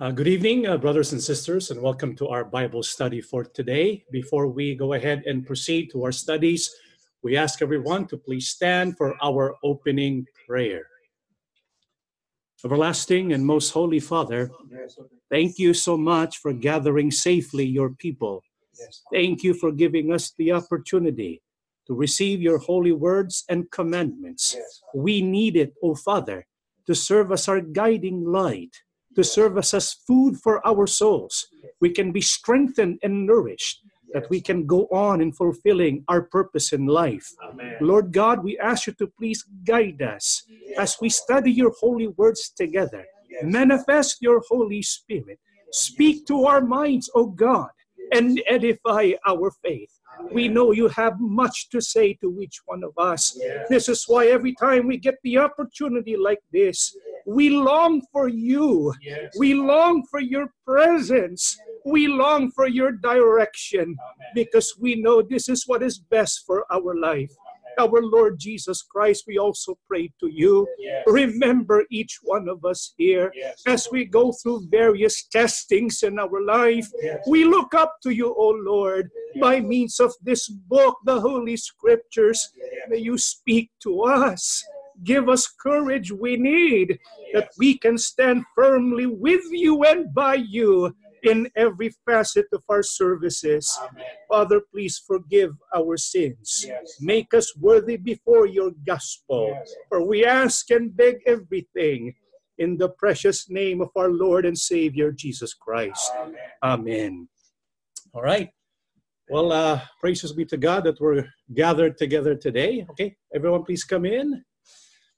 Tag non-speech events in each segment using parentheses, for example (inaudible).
Uh, good evening, uh, brothers and sisters, and welcome to our Bible study for today. Before we go ahead and proceed to our studies, we ask everyone to please stand for our opening prayer. Everlasting and most holy Father, thank you so much for gathering safely your people. Thank you for giving us the opportunity to receive your holy words and commandments. We need it, O Father, to serve as our guiding light to serve us as food for our souls. We can be strengthened and nourished, that we can go on in fulfilling our purpose in life. Amen. Lord God, we ask you to please guide us as we study your holy words together. Manifest your Holy Spirit. Speak to our minds, O God, and edify our faith. We know you have much to say to each one of us. This is why every time we get the opportunity like this, we long for you. Yes. We long for your presence. We long for your direction because we know this is what is best for our life. Our Lord Jesus Christ, we also pray to you. Yes. Remember each one of us here Yes. as we go through various testings in our life. We look up to you, O Lord, by means of this book, the Holy Scriptures. May you speak to us. Give us courage we need that we can stand firmly with you and by you in every facet of our services. Amen. Father, please forgive our sins. Yes. Make us worthy before your gospel. Yes. For we ask and beg everything in the precious name of our Lord and Savior Jesus Christ. Amen. Amen. All right. Well, uh, praises be to God that we're gathered together today. Okay, everyone, please come in.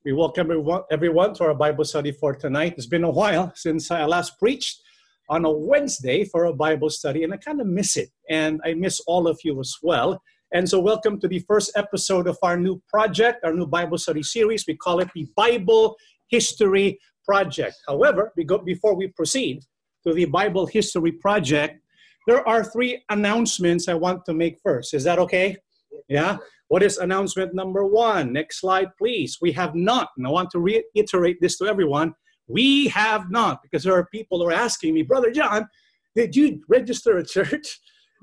We welcome everyone, to our Bible study for tonight. It's been a while since I last preached on a Wednesday for a Bible study, and I kind of miss it. And I miss all of you as well. And so, welcome to the first episode of our new project, our new Bible study series. We call it the Bible History Project. However, we go, before we proceed to the Bible History Project, there are three announcements I want to make first. Is that okay? Yeah. What is announcement number one? Next slide, please. We have not, and I want to reiterate this to everyone. We have not, because there are people who are asking me, Brother John, did you register a church?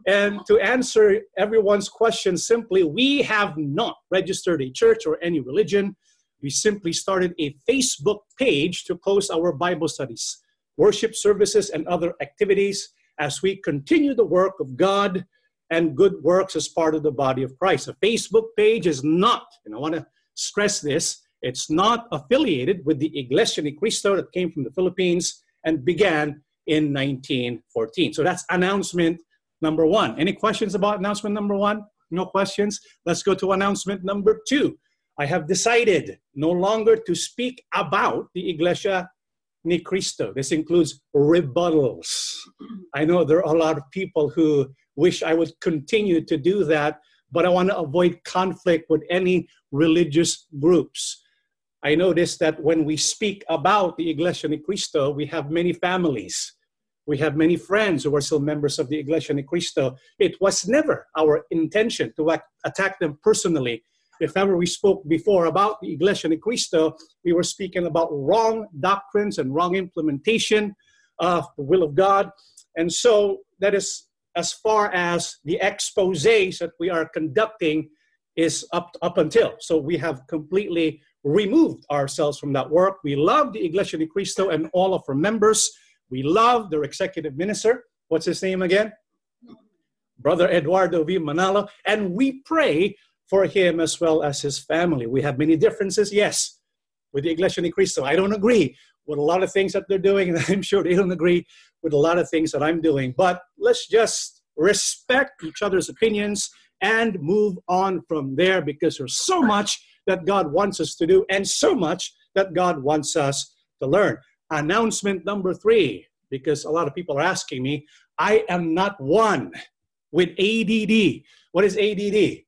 And to answer everyone's question simply, we have not registered a church or any religion. We simply started a Facebook page to post our Bible studies, worship services, and other activities as we continue the work of God and good works as part of the body of Christ. A Facebook page is not, and I want to stress this, it's not affiliated with the Iglesia Ni Cristo that came from the Philippines and began in 1914. So that's announcement number one. Any questions about announcement number one? No questions? Let's go to announcement number two. I have decided no longer to speak about the Iglesia Ni Cristo. This includes rebuttals. I know there are a lot of people who wish I would continue to do that, but I want to avoid conflict with any religious groups. I notice that when we speak about the Iglesia Ni Cristo, we have many families. We have many friends who are still members of the Iglesia Ni Cristo. It was never our intention to attack them personally. If ever we spoke before about the Iglesia Ni Cristo, we were speaking about wrong doctrines and wrong implementation of the will of God. And so that is as far as the exposes that we are conducting is up, up until. So we have completely removed ourselves from that work. We love the Iglesia Ni Cristo and all of her members. We love their executive minister. What's his name again? Brother Eduardo V. Manalo. And we pray for him as well as his family. We have many differences, yes, with the Iglesia Ni Cristo. I don't agree with a lot of things that they're doing, (laughs) and I'm sure they don't agree with a lot of things that I'm doing. But let's just respect each other's opinions and move on from there because there's so much that God wants us to do and so much that God wants us to learn. Announcement number three, because a lot of people are asking me, I am not one with ADD. What is ADD?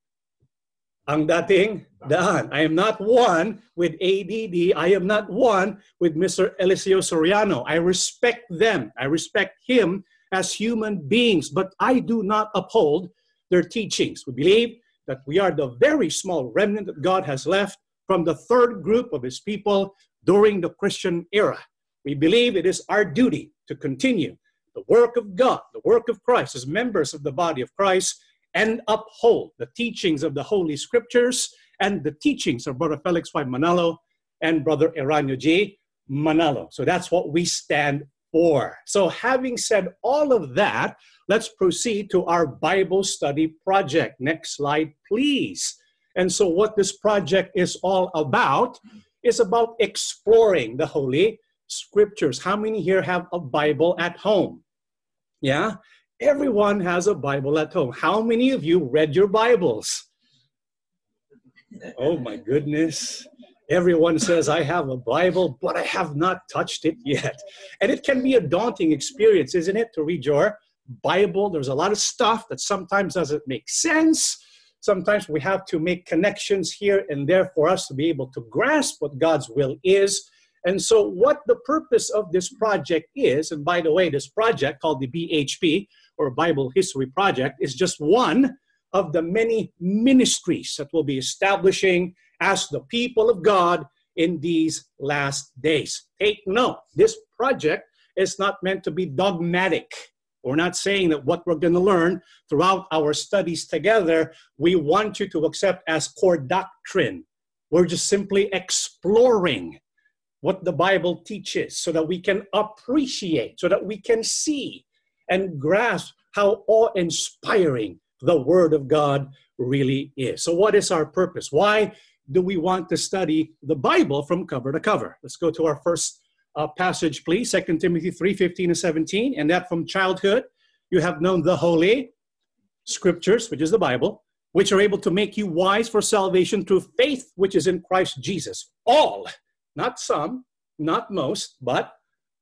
Ang dating daan. I am not one with ADD. I am not one with Mr. Eliseo Soriano. I respect them. I respect him as human beings, but I do not uphold their teachings. We believe that we are the very small remnant that God has left from the third group of his people during the Christian era. We believe it is our duty to continue the work of God, the work of Christ as members of the body of Christ, and uphold the teachings of the Holy Scriptures and the teachings of Brother Felix Y. Manalo and Brother Eraño G. Manalo. So that's what we stand for. So, having said all of that, let's proceed to our Bible study project. Next slide, please. And so, what this project is all about is about exploring the Holy Scriptures. How many here have a Bible at home? Yeah? Everyone has a Bible at home. How many of you read your Bibles? Oh my goodness. Everyone says, I have a Bible, but I have not touched it yet. And it can be a daunting experience, isn't it, to read your Bible? There's a lot of stuff that sometimes doesn't make sense. Sometimes we have to make connections here and there for us to be able to grasp what God's will is. And so, what the purpose of this project is, and by the way, this project called the BHP or Bible History Project is just one of the many ministries that we'll be establishing as the people of God in these last days. Take note, this project is not meant to be dogmatic. We're not saying that what we're going to learn throughout our studies together, we want you to accept as core doctrine. We're just simply exploring what the Bible teaches so that we can appreciate, so that we can see and grasp how awe inspiring the Word of God really is. So, what is our purpose? Why do we want to study the Bible from cover to cover? Let's go to our first uh, passage, please 2 Timothy 3 15 and 17. And that from childhood you have known the Holy Scriptures, which is the Bible, which are able to make you wise for salvation through faith, which is in Christ Jesus. All, not some, not most, but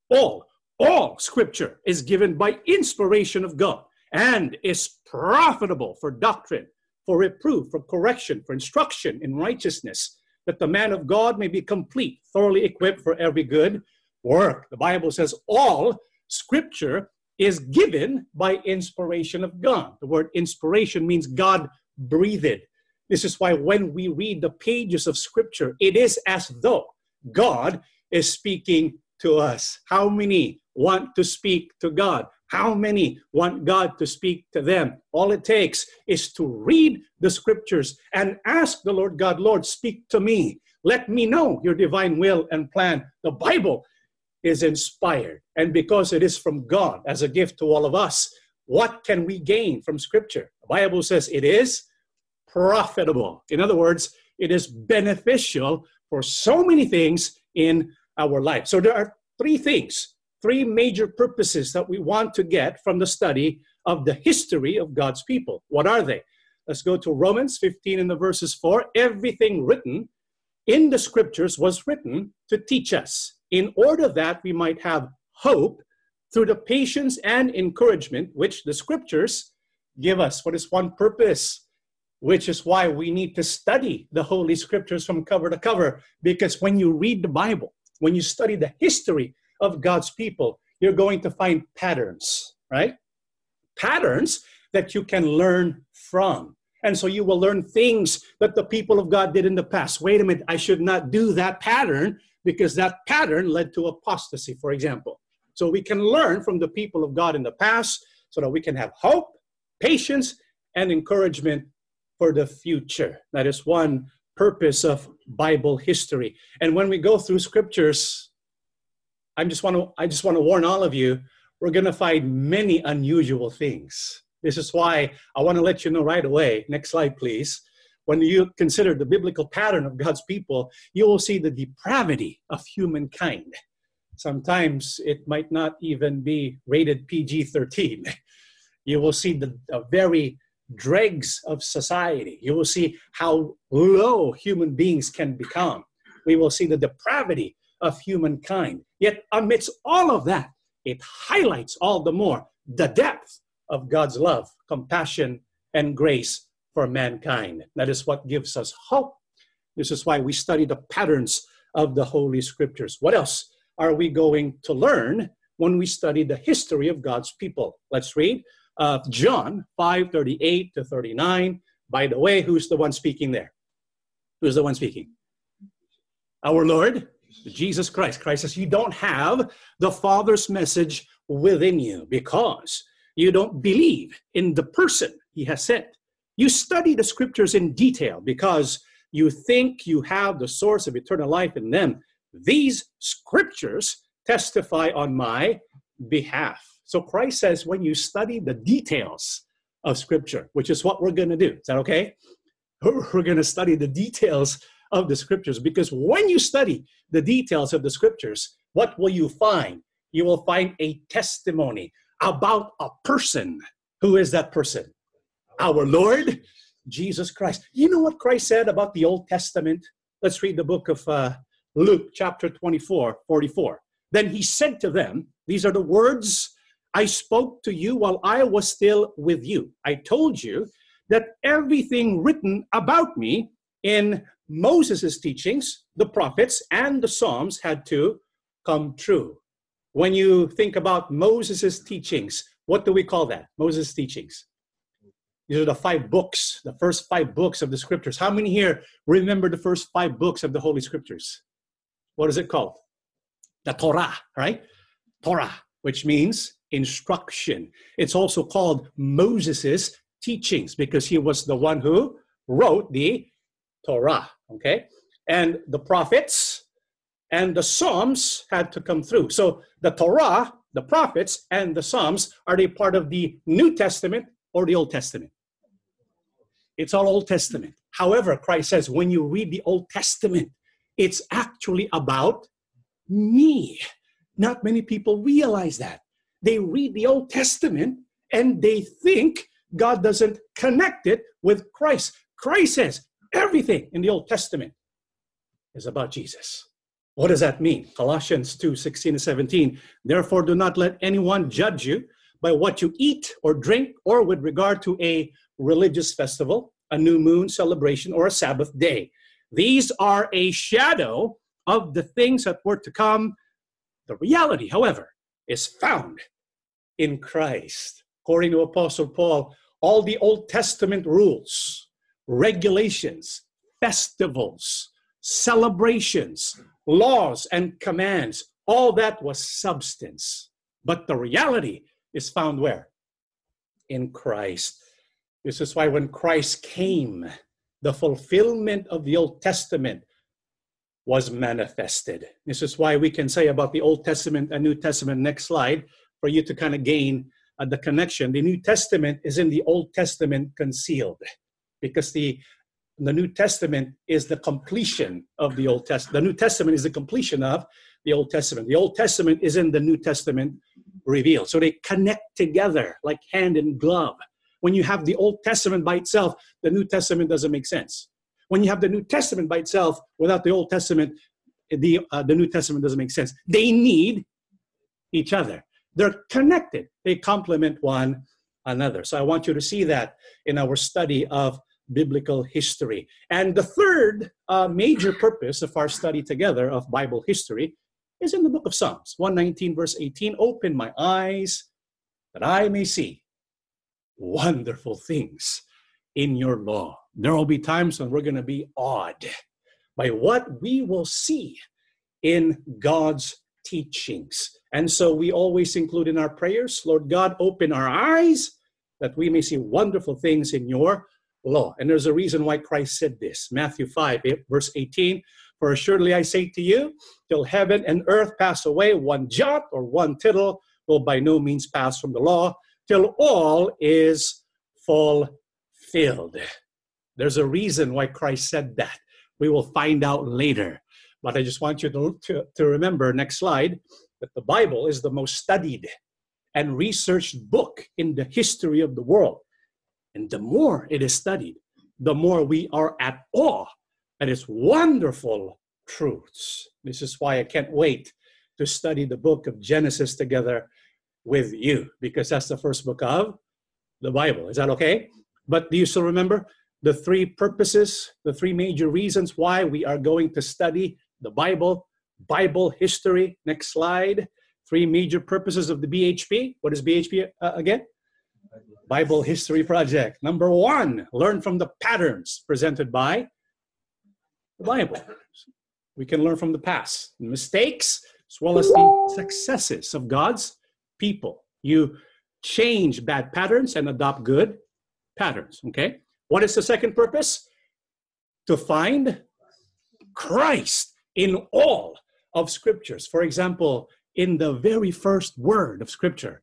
all. All Scripture is given by inspiration of God and is profitable for doctrine, for reproof, for correction, for instruction in righteousness, that the man of God may be complete, thoroughly equipped for every good work. The Bible says all scripture is given by inspiration of God. The word inspiration means God breathed. This is why when we read the pages of scripture, it is as though God is speaking to us. How many want to speak to God? How many want God to speak to them? All it takes is to read the scriptures and ask the Lord God, Lord, speak to me. Let me know your divine will and plan. The Bible is inspired. And because it is from God as a gift to all of us, what can we gain from scripture? The Bible says it is profitable. In other words, it is beneficial for so many things in our life. So there are three things three major purposes that we want to get from the study of the history of God's people. What are they? Let's go to Romans 15 in the verses 4. Everything written in the scriptures was written to teach us, in order that we might have hope through the patience and encouragement which the scriptures give us. What is one purpose? Which is why we need to study the Holy Scriptures from cover to cover. Because when you read the Bible, when you study the history of God's people, you're going to find patterns, right? Patterns that you can learn from. And so you will learn things that the people of God did in the past. Wait a minute, I should not do that pattern because that pattern led to apostasy, for example. So we can learn from the people of God in the past so that we can have hope, patience, and encouragement for the future. That is one purpose of Bible history. And when we go through scriptures, I just want to I just want to warn all of you, we're going to find many unusual things. This is why I want to let you know right away. Next slide, please. When you consider the biblical pattern of God's people, you will see the depravity of humankind. Sometimes it might not even be rated PG 13. (laughs) You will see the, the very dregs of society. You will see how low human beings can become. We will see the depravity of humankind. Yet, amidst all of that, it highlights all the more the depth of God's love, compassion, and grace for mankind. That is what gives us hope. This is why we study the patterns of the Holy Scriptures. What else are we going to learn when we study the history of God's people? Let's read uh, John 5 38 to 39. By the way, who's the one speaking there? Who's the one speaking? Our Lord Jesus Christ. Christ says, You don't have the Father's message within you because you don't believe in the person he has sent. You study the scriptures in detail because you think you have the source of eternal life in them. These scriptures testify on my behalf. So Christ says, when you study the details of scripture, which is what we're going to do, is that okay? We're going to study the details of the scriptures because when you study the details of the scriptures, what will you find? You will find a testimony about a person. Who is that person? Our Lord Jesus Christ. You know what Christ said about the Old Testament? Let's read the book of uh, Luke, chapter 24, 44. Then he said to them, These are the words I spoke to you while I was still with you. I told you that everything written about me in Moses' teachings, the prophets, and the Psalms had to come true. When you think about Moses' teachings, what do we call that? Moses' teachings. These are the five books, the first five books of the scriptures. How many here remember the first five books of the Holy Scriptures? What is it called? The Torah, right? Torah, which means instruction. It's also called Moses' teachings because he was the one who wrote the Torah, okay? And the prophets and the Psalms had to come through. So the Torah, the prophets, and the Psalms, are they part of the New Testament or the Old Testament? It's all Old Testament. However, Christ says when you read the Old Testament, it's actually about me. Not many people realize that. They read the Old Testament and they think God doesn't connect it with Christ. Christ says everything in the Old Testament is about Jesus. What does that mean? Colossians 2 16 and 17. Therefore, do not let anyone judge you by what you eat or drink, or with regard to a religious festival, a new moon celebration, or a Sabbath day. These are a shadow of the things that were to come. The reality, however, is found in Christ. According to Apostle Paul, all the Old Testament rules, regulations, festivals, celebrations, laws, and commands, all that was substance. But the reality is found where? In Christ. This is why when Christ came, the fulfillment of the Old Testament was manifested. This is why we can say about the Old Testament and New Testament. Next slide, for you to kind of gain uh, the connection. The New Testament is in the Old Testament concealed because the the New Testament is the completion of the Old Testament. The New Testament is the completion of the Old Testament. The Old Testament is in the New Testament revealed. So they connect together like hand in glove. When you have the Old Testament by itself, the New Testament doesn't make sense. When you have the New Testament by itself without the Old Testament, the, uh, the New Testament doesn't make sense. They need each other. They're connected. They complement one another. So I want you to see that in our study of biblical history. And the third uh, major purpose of our study together of Bible history is in the book of Psalms, 119, verse 18. Open my eyes that I may see wonderful things in your law. There will be times when we're going to be awed by what we will see in God's teachings. And so we always include in our prayers, Lord God, open our eyes that we may see wonderful things in your law. And there's a reason why Christ said this Matthew 5, verse 18 For assuredly I say to you, till heaven and earth pass away, one jot or one tittle will by no means pass from the law, till all is fulfilled. There's a reason why Christ said that. We will find out later. But I just want you to, to, to remember, next slide, that the Bible is the most studied and researched book in the history of the world. And the more it is studied, the more we are at awe at its wonderful truths. This is why I can't wait to study the book of Genesis together with you, because that's the first book of the Bible. Is that okay? But do you still remember the three purposes, the three major reasons why we are going to study the Bible, Bible history? Next slide. Three major purposes of the BHP. What is BHP uh, again? Bible History Project. Number one, learn from the patterns presented by the Bible. We can learn from the past, mistakes, as well as the successes of God's people. You change bad patterns and adopt good patterns. Okay? What is the second purpose? To find Christ in all of scriptures. For example, in the very first word of scripture,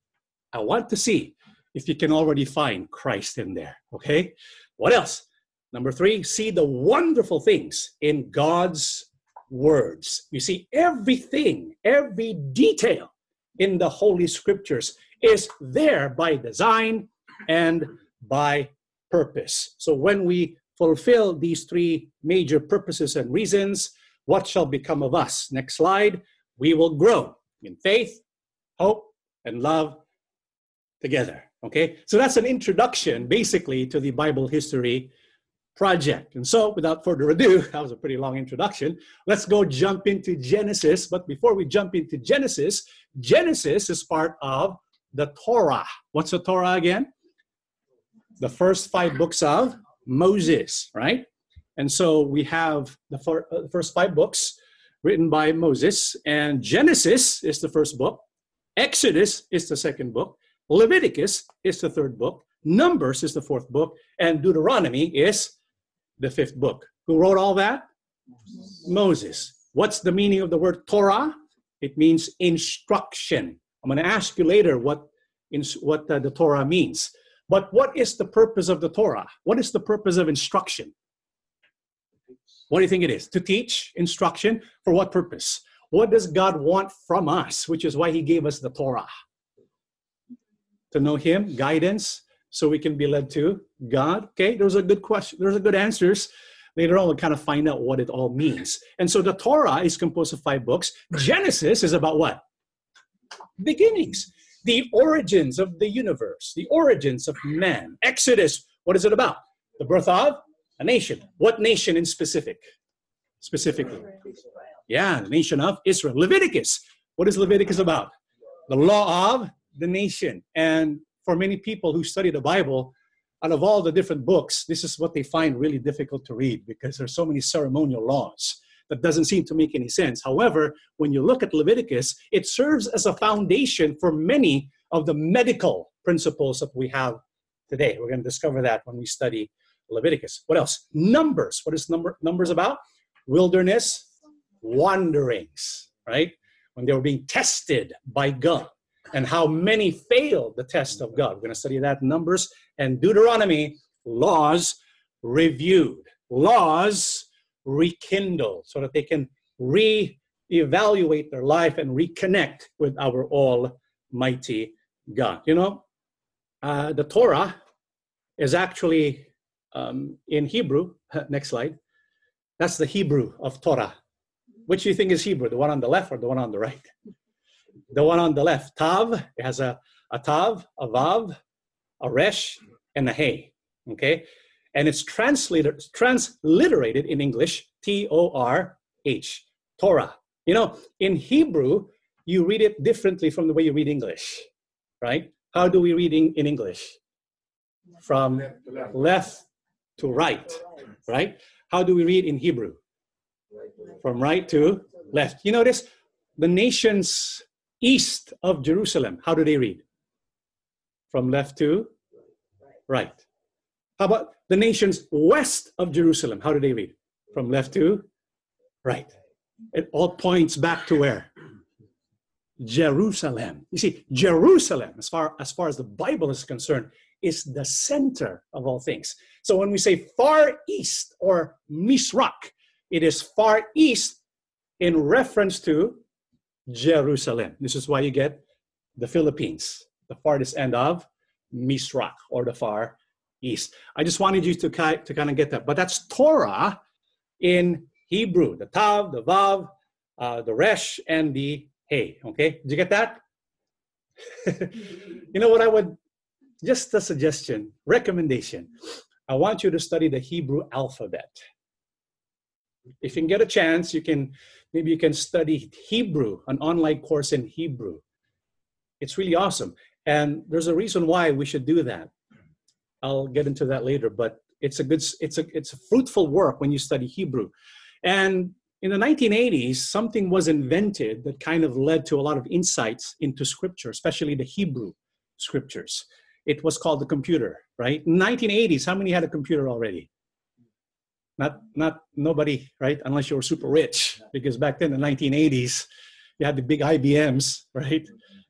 I want to see if you can already find Christ in there. Okay? What else? Number three, see the wonderful things in God's words. You see, everything, every detail in the Holy Scriptures is there by design and by purpose. So when we fulfill these three major purposes and reasons, what shall become of us? Next slide. We will grow in faith, hope, and love together. Okay, so that's an introduction basically to the Bible history project. And so, without further ado, (laughs) that was a pretty long introduction. Let's go jump into Genesis. But before we jump into Genesis, Genesis is part of the Torah. What's the Torah again? The first five books of Moses, right? And so we have the uh, first five books written by Moses, and Genesis is the first book, Exodus is the second book, Leviticus is the third book, Numbers is the fourth book, and Deuteronomy is the fifth book. Who wrote all that? Moses. What's the meaning of the word Torah? It means instruction. I'm going to ask you later what, in, what uh, the Torah means. But what is the purpose of the Torah? What is the purpose of instruction? What do you think it is? To teach instruction for what purpose? What does God want from us? Which is why He gave us the Torah. To know Him, guidance, so we can be led to God. Okay, those are good questions. Those are good answers. Later on, we'll kind of find out what it all means. And so the Torah is composed of five books. Genesis is about what? Beginnings, the origins of the universe, the origins of man. Exodus, what is it about? The birth of a nation. What nation in specific? Specifically. Yeah, the nation of Israel. Leviticus, what is Leviticus about? The law of the nation. And for many people who study the Bible, out of all the different books, this is what they find really difficult to read because there's so many ceremonial laws that doesn't seem to make any sense. However, when you look at Leviticus, it serves as a foundation for many of the medical principles that we have today. We're going to discover that when we study Leviticus. What else? Numbers. What is number numbers about? Wilderness wanderings, right? When they were being tested by God and how many failed the test of God. We're going to study that Numbers and Deuteronomy, laws reviewed, laws rekindled, so that they can re-evaluate their life and reconnect with our Almighty God. You know, uh, the Torah is actually um, in Hebrew. (laughs) Next slide. That's the Hebrew of Torah. Which do you think is Hebrew? The one on the left or the one on the right? the one on the left, Tav, it has a, a Tav, a Vav, a Resh, and a Hey. Okay? And it's translated, transliterated in English, T O R H, Torah. You know, in Hebrew, you read it differently from the way you read English, right? How do we read in, in English? From left to right, right? How do we read in Hebrew? From right to left. You notice the nations east of Jerusalem, how do they read? From left to right. How about the nations west of Jerusalem? How do they read? From left to right. It all points back to where? Jerusalem. You see, Jerusalem, as far as far as the Bible is concerned, is the center of all things. So when we say far east or Misrak, it is far east in reference to Jerusalem. This is why you get the Philippines, the farthest end of Misrak or the far east. I just wanted you to, to kind of get that. But that's Torah in Hebrew the Tav, the Vav, uh, the Resh, and the Hey. Okay, did you get that? (laughs) you know what I would, just a suggestion, recommendation. I want you to study the Hebrew alphabet. If you can get a chance, you can maybe you can study Hebrew, an online course in Hebrew. It's really awesome. And there's a reason why we should do that. I'll get into that later, but it's a good it's a it's a fruitful work when you study Hebrew. And in the 1980s, something was invented that kind of led to a lot of insights into scripture, especially the Hebrew scriptures. It was called the computer, right? 1980s, how many had a computer already? Not, not nobody, right? Unless you were super rich, because back then in the 1980s, you had the big IBMs, right?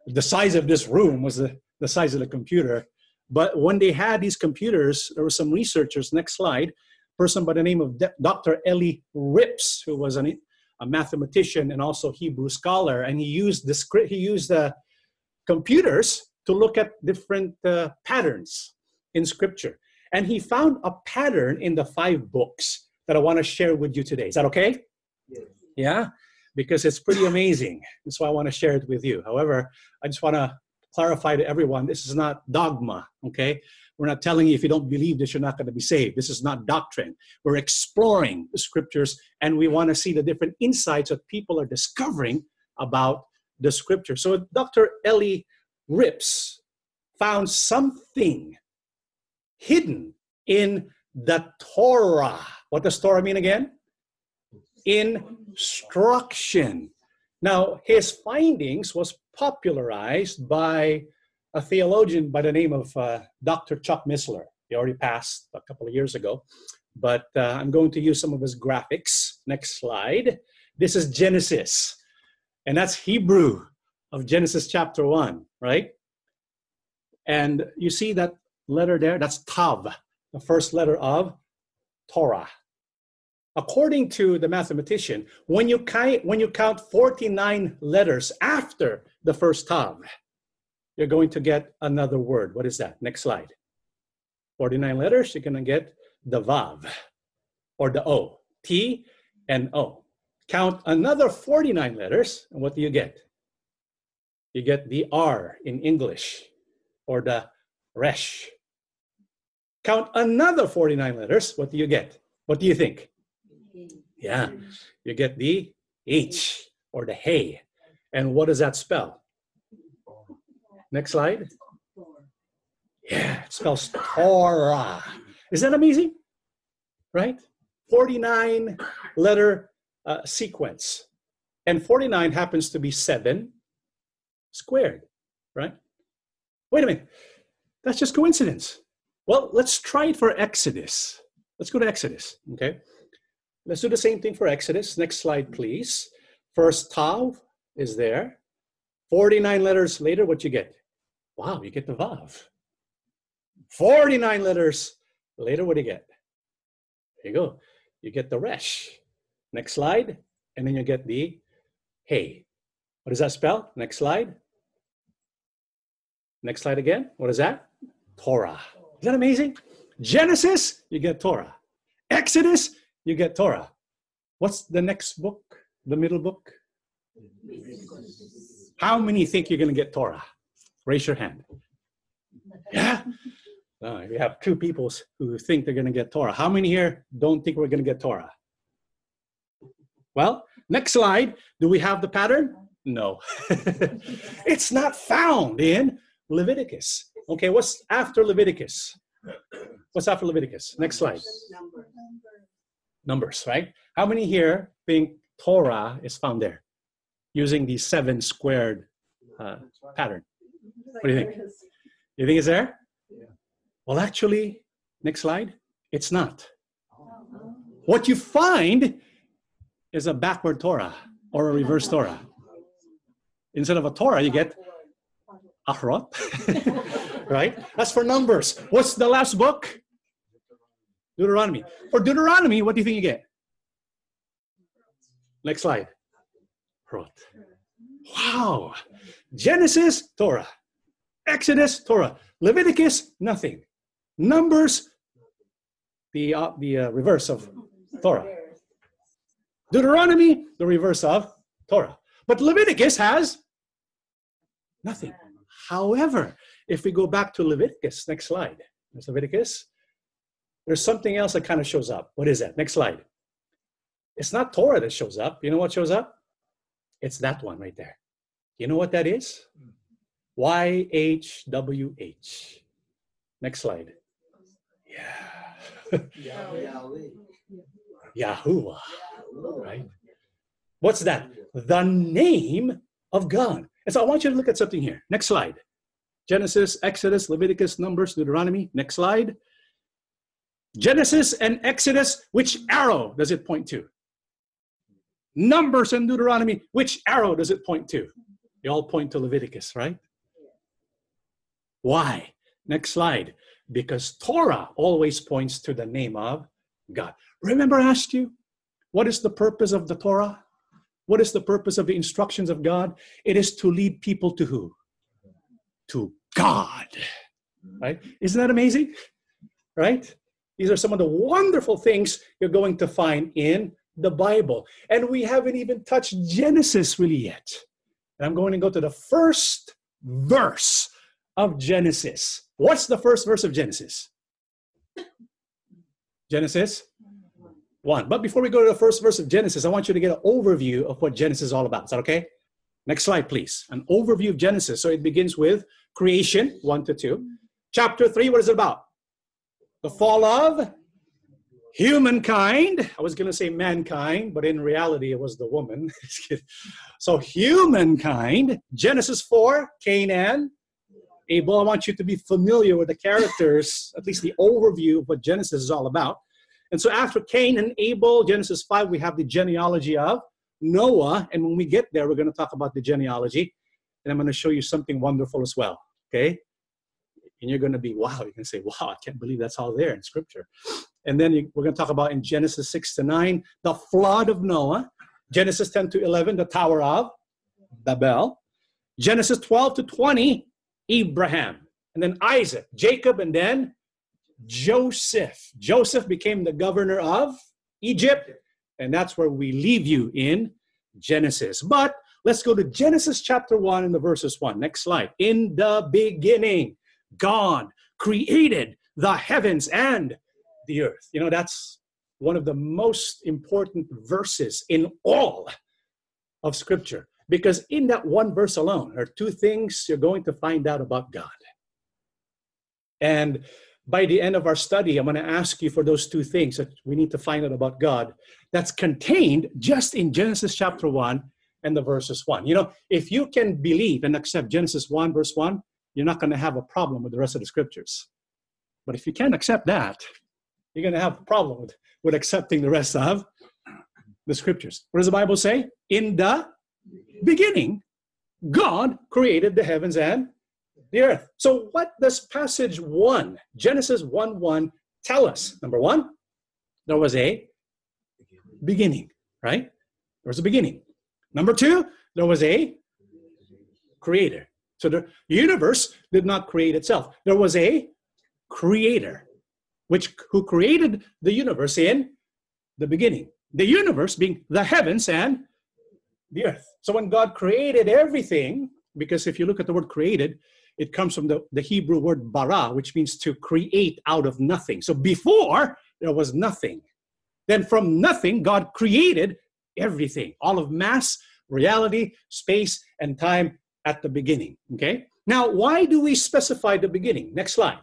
The size of this room was the, the size of the computer. But when they had these computers, there were some researchers, next slide, person by the name of Dr. Eli Rips, who was an, a mathematician and also Hebrew scholar, and he used the script, he used the computers to look at different uh, patterns in scripture. And he found a pattern in the five books that I want to share with you today. Is that okay? Yes. Yeah? Because it's pretty amazing. That's why I want to share it with you. However, I just want to clarify to everyone this is not dogma, okay? We're not telling you if you don't believe this, you're not going to be saved. This is not doctrine. We're exploring the scriptures and we want to see the different insights that people are discovering about the scripture. So Dr. Eli Rips found something hidden in the Torah. What does Torah mean again? Instruction. Now, his findings was popularized by a theologian by the name of uh, Dr. Chuck Missler. He already passed a couple of years ago, but uh, I'm going to use some of his graphics. Next slide. This is Genesis, and that's Hebrew of Genesis chapter 1, right? And you see that letter there? That's Tav, the first letter of Torah. According to the mathematician, when you, count, when you count 49 letters after the first Tav, you're going to get another word. What is that? Next slide. 49 letters, you're going to get the Vav or the O. T and O. Count another 49 letters, and what do you get? You get the R in English or the Resh. Count another 49 letters, what do you get? What do you think? Yeah, you get the H or the Hey. And what does that spell? Next slide. Yeah, it spells Torah. Is that amazing? Right? 49 letter uh, sequence. And 49 happens to be 7 squared, right? Wait a minute. That's just coincidence. Well, let's try it for Exodus. Let's go to Exodus, okay? Let's do the same thing for Exodus. Next slide, please. First Tav is there. 49 letters later, what you get? Wow, you get the Vav. 49 letters later, what do you get? There you go. You get the Resh. Next slide. And then you get the Hey. What does that spell? Next slide. Next slide again. What is that? Torah. Is that amazing? Genesis, you get Torah. Exodus, you get Torah. What's the next book? The middle book? How many think you're going to get Torah? Raise your hand. Yeah? Uh, we have two peoples who think they're going to get Torah. How many here don't think we're going to get Torah? Well, next slide. Do we have the pattern? No. (laughs) it's not found in Leviticus. Okay, what's after Leviticus? What's after Leviticus? Next slide. Numbers. Numbers, right? How many here think Torah is found there using the seven squared uh, pattern? What do you think? You think it's there? Well, actually, next slide, it's not. What you find is a backward Torah or a reverse Torah. Instead of a Torah, you get Ahrot, (laughs) right? That's for numbers. What's the last book? Deuteronomy. For Deuteronomy, what do you think you get? Next slide. Wow. Genesis, Torah. Exodus, Torah. Leviticus, nothing. Numbers, the, uh, the uh, reverse of Torah. Deuteronomy, the reverse of Torah. But Leviticus has nothing. However, if we go back to Leviticus, next slide. There's Leviticus. There's something else that kind of shows up. What is that? Next slide. It's not Torah that shows up. You know what shows up? It's that one right there. You know what that is? YHWH. Next slide. Yeah. (laughs) Yahweh. Yahuwah. Right? What's that? The name of God. And so I want you to look at something here. Next slide. Genesis, Exodus, Leviticus, Numbers, Deuteronomy. Next slide. Genesis and Exodus, which arrow does it point to? Numbers and Deuteronomy, which arrow does it point to? They all point to Leviticus, right? Why? Next slide. Because Torah always points to the name of God. Remember, I asked you, what is the purpose of the Torah? What is the purpose of the instructions of God? It is to lead people to who? To God. Right? Isn't that amazing? Right? These are some of the wonderful things you're going to find in the Bible. And we haven't even touched Genesis really yet. And I'm going to go to the first verse of Genesis. What's the first verse of Genesis? Genesis 1. But before we go to the first verse of Genesis, I want you to get an overview of what Genesis is all about. Is that okay? Next slide, please. An overview of Genesis. So it begins with creation, 1 to 2. Chapter 3, what is it about? The fall of humankind. I was going to say mankind, but in reality, it was the woman. (laughs) so, humankind. Genesis 4, Cain and Abel. I want you to be familiar with the characters, at least the overview of what Genesis is all about. And so, after Cain and Abel, Genesis 5, we have the genealogy of Noah. And when we get there, we're going to talk about the genealogy. And I'm going to show you something wonderful as well. Okay? And you're going to be, wow, you can say, wow, I can't believe that's all there in Scripture. And then we're going to talk about in Genesis 6 to 9, the flood of Noah. Genesis 10 to 11, the Tower of Babel. Genesis 12 to 20, Abraham. And then Isaac, Jacob, and then Joseph. Joseph became the governor of Egypt. And that's where we leave you in Genesis. But let's go to Genesis chapter 1 and the verses 1. Next slide. In the beginning, God created the heavens and the earth. You know, that's one of the most important verses in all of Scripture because in that one verse alone are two things you're going to find out about God. And by the end of our study, I'm going to ask you for those two things that we need to find out about God that's contained just in Genesis chapter 1 and the verses 1. You know, if you can believe and accept Genesis 1, verse 1, you're not going to have a problem with the rest of the scriptures. But if you can't accept that, you're going to have a problem with, with accepting the rest of the scriptures. What does the Bible say? In the beginning, God created the heavens and the earth. So, what does passage 1, Genesis 1 1, tell us? Number one, there was a beginning, right? There was a beginning. Number two, there was a creator. So the universe did not create itself. There was a creator which who created the universe in the beginning. The universe being the heavens and the earth. So when God created everything, because if you look at the word created, it comes from the, the Hebrew word bara, which means to create out of nothing. So before there was nothing. Then from nothing, God created everything, all of mass, reality, space, and time at the beginning. Okay? Now, why do we specify the beginning? Next slide.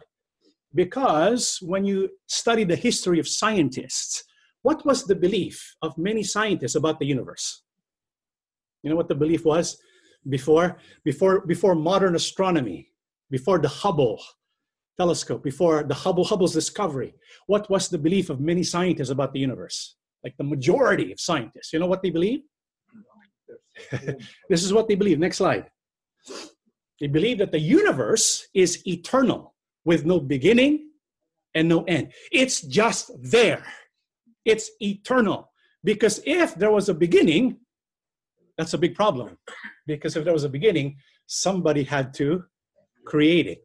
Because when you study the history of scientists, what was the belief of many scientists about the universe? You know what the belief was before before before modern astronomy, before the Hubble telescope, before the Hubble Hubble's discovery. What was the belief of many scientists about the universe? Like the majority of scientists, you know what they believe? (laughs) this is what they believe. Next slide. They believe that the universe is eternal with no beginning and no end. It's just there. It's eternal. Because if there was a beginning, that's a big problem. Because if there was a beginning, somebody had to create it.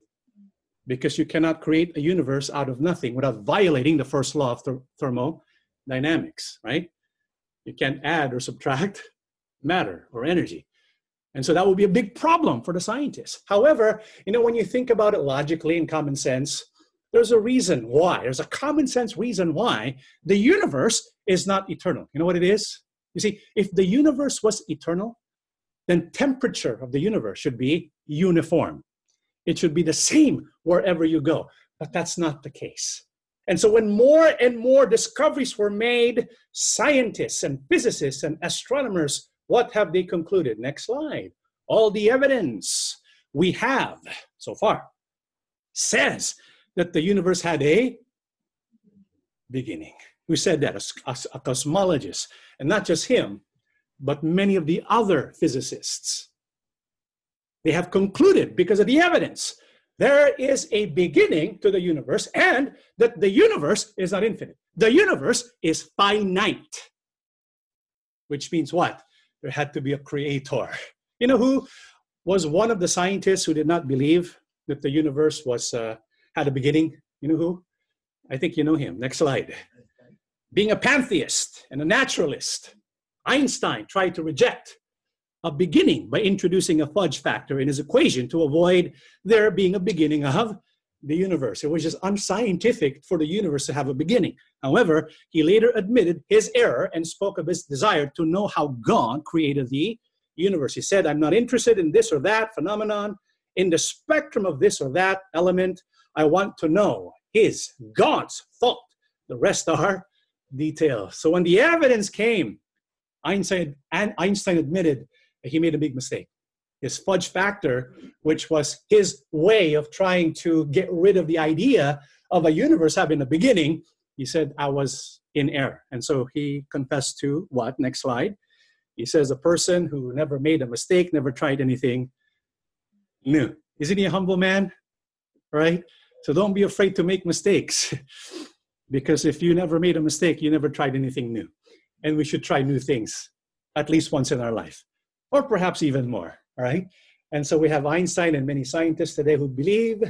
Because you cannot create a universe out of nothing without violating the first law of th- thermodynamics, right? You can't add or subtract (laughs) matter or energy. And so that will be a big problem for the scientists. However, you know, when you think about it logically and common sense, there's a reason why. There's a common sense reason why the universe is not eternal. You know what it is? You see, if the universe was eternal, then temperature of the universe should be uniform. It should be the same wherever you go. But that's not the case. And so, when more and more discoveries were made, scientists and physicists and astronomers, what have they concluded? Next slide. All the evidence we have so far says that the universe had a beginning. Who said that? A, a, a cosmologist. And not just him, but many of the other physicists. They have concluded because of the evidence there is a beginning to the universe and that the universe is not infinite. The universe is finite, which means what? There had to be a creator. (laughs) You know who was one of the scientists who did not believe that the universe was uh, had a beginning? You know who? I think you know him. Next slide. Being a pantheist and a naturalist, Einstein tried to reject a beginning by introducing a fudge factor in his equation to avoid there being a beginning of the universe. It was just unscientific for the universe to have a beginning. However, he later admitted his error and spoke of his desire to know how God created the universe. He said, I'm not interested in this or that phenomenon. In the spectrum of this or that element, I want to know his, God's thought. The rest are details. So when the evidence came, Einstein, and Einstein admitted that he made a big mistake. His fudge factor, which was his way of trying to get rid of the idea of a universe having a beginning, he said, I was in error. And so he confessed to what? Next slide. He says, a person who never made a mistake, never tried anything new. Isn't he a humble man? Right? So don't be afraid to make mistakes. (laughs) because if you never made a mistake, you never tried anything new. And we should try new things at least once in our life or perhaps even more, all right? And so we have Einstein and many scientists today who believe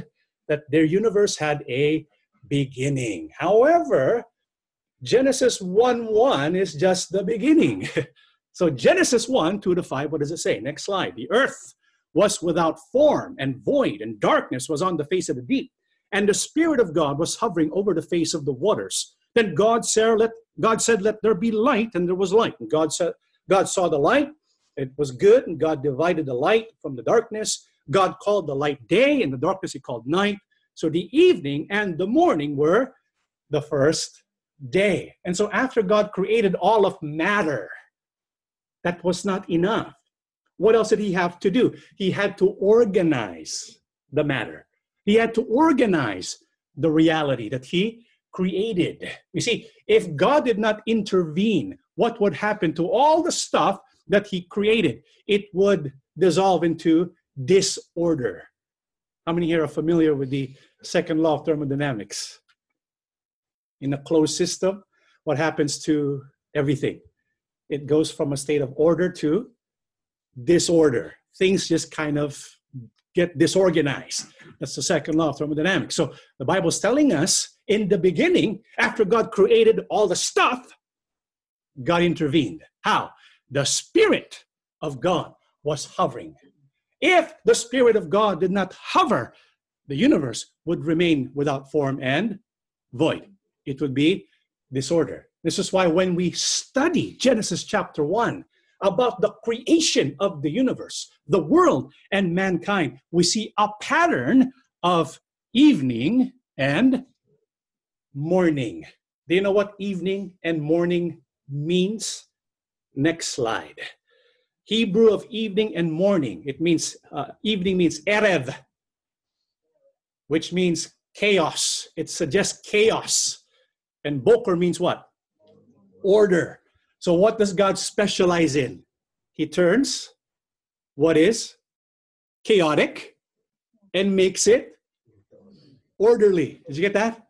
that their universe had a beginning. However, Genesis 1 1 is just the beginning. (laughs) so Genesis 1 2 to 5, what does it say? Next slide. The earth was without form and void, and darkness was on the face of the deep. And the Spirit of God was hovering over the face of the waters. Then God said, let, God said, Let there be light, and there was light. And God said, God saw the light, it was good, and God divided the light from the darkness. God called the light day, and the darkness he called night. So the evening and the morning were the first day. And so after God created all of matter, that was not enough. What else did he have to do? He had to organize the matter. He had to organize the reality that he created. You see, if God did not intervene, what would happen to all the stuff that he created, it would dissolve into disorder. How many here are familiar with the second law of thermodynamics? In a closed system, what happens to everything? It goes from a state of order to disorder. Things just kind of get disorganized. That's the second law of thermodynamics. So the Bible's telling us in the beginning, after God created all the stuff, God intervened. How? The Spirit of God was hovering. If the Spirit of God did not hover, the universe would remain without form and void. It would be disorder. This is why when we study Genesis chapter 1 about the creation of the universe, the world, and mankind, we see a pattern of evening and morning. Do you know what evening and morning means? Next slide. Hebrew of evening and morning. It means, uh, evening means erev, which means chaos. It suggests chaos. And boker means what? Order. So what does God specialize in? He turns what is chaotic and makes it orderly. Did you get that?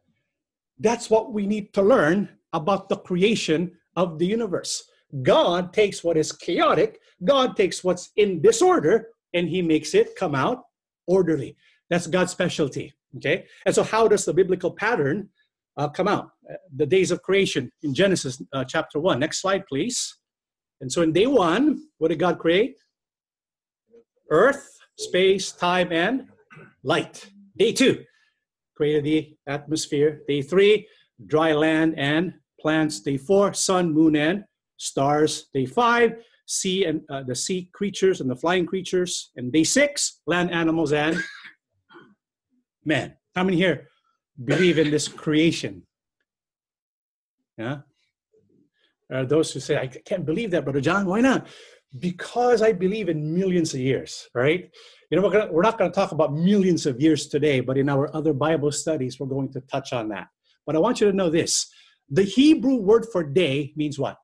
That's what we need to learn about the creation of the universe. God takes what is chaotic, God takes what's in disorder, and he makes it come out orderly. That's God's specialty. Okay? And so, how does the biblical pattern uh, come out? The days of creation in Genesis uh, chapter 1. Next slide, please. And so, in day one, what did God create? Earth, space, time, and light. Day two, created the atmosphere. Day three, dry land and plants. Day four, sun, moon, and stars. Day five, sea and uh, the sea creatures and the flying creatures. And day six, land animals and (laughs) man. How many here believe in this creation Yeah. There are those who say, I can't believe that, Brother John. Why not? Because I believe in millions of years, right? You know, we're, gonna, we're not going to talk about millions of years today, but in our other Bible studies, we're going to touch on that. But I want you to know this the Hebrew word for day means what?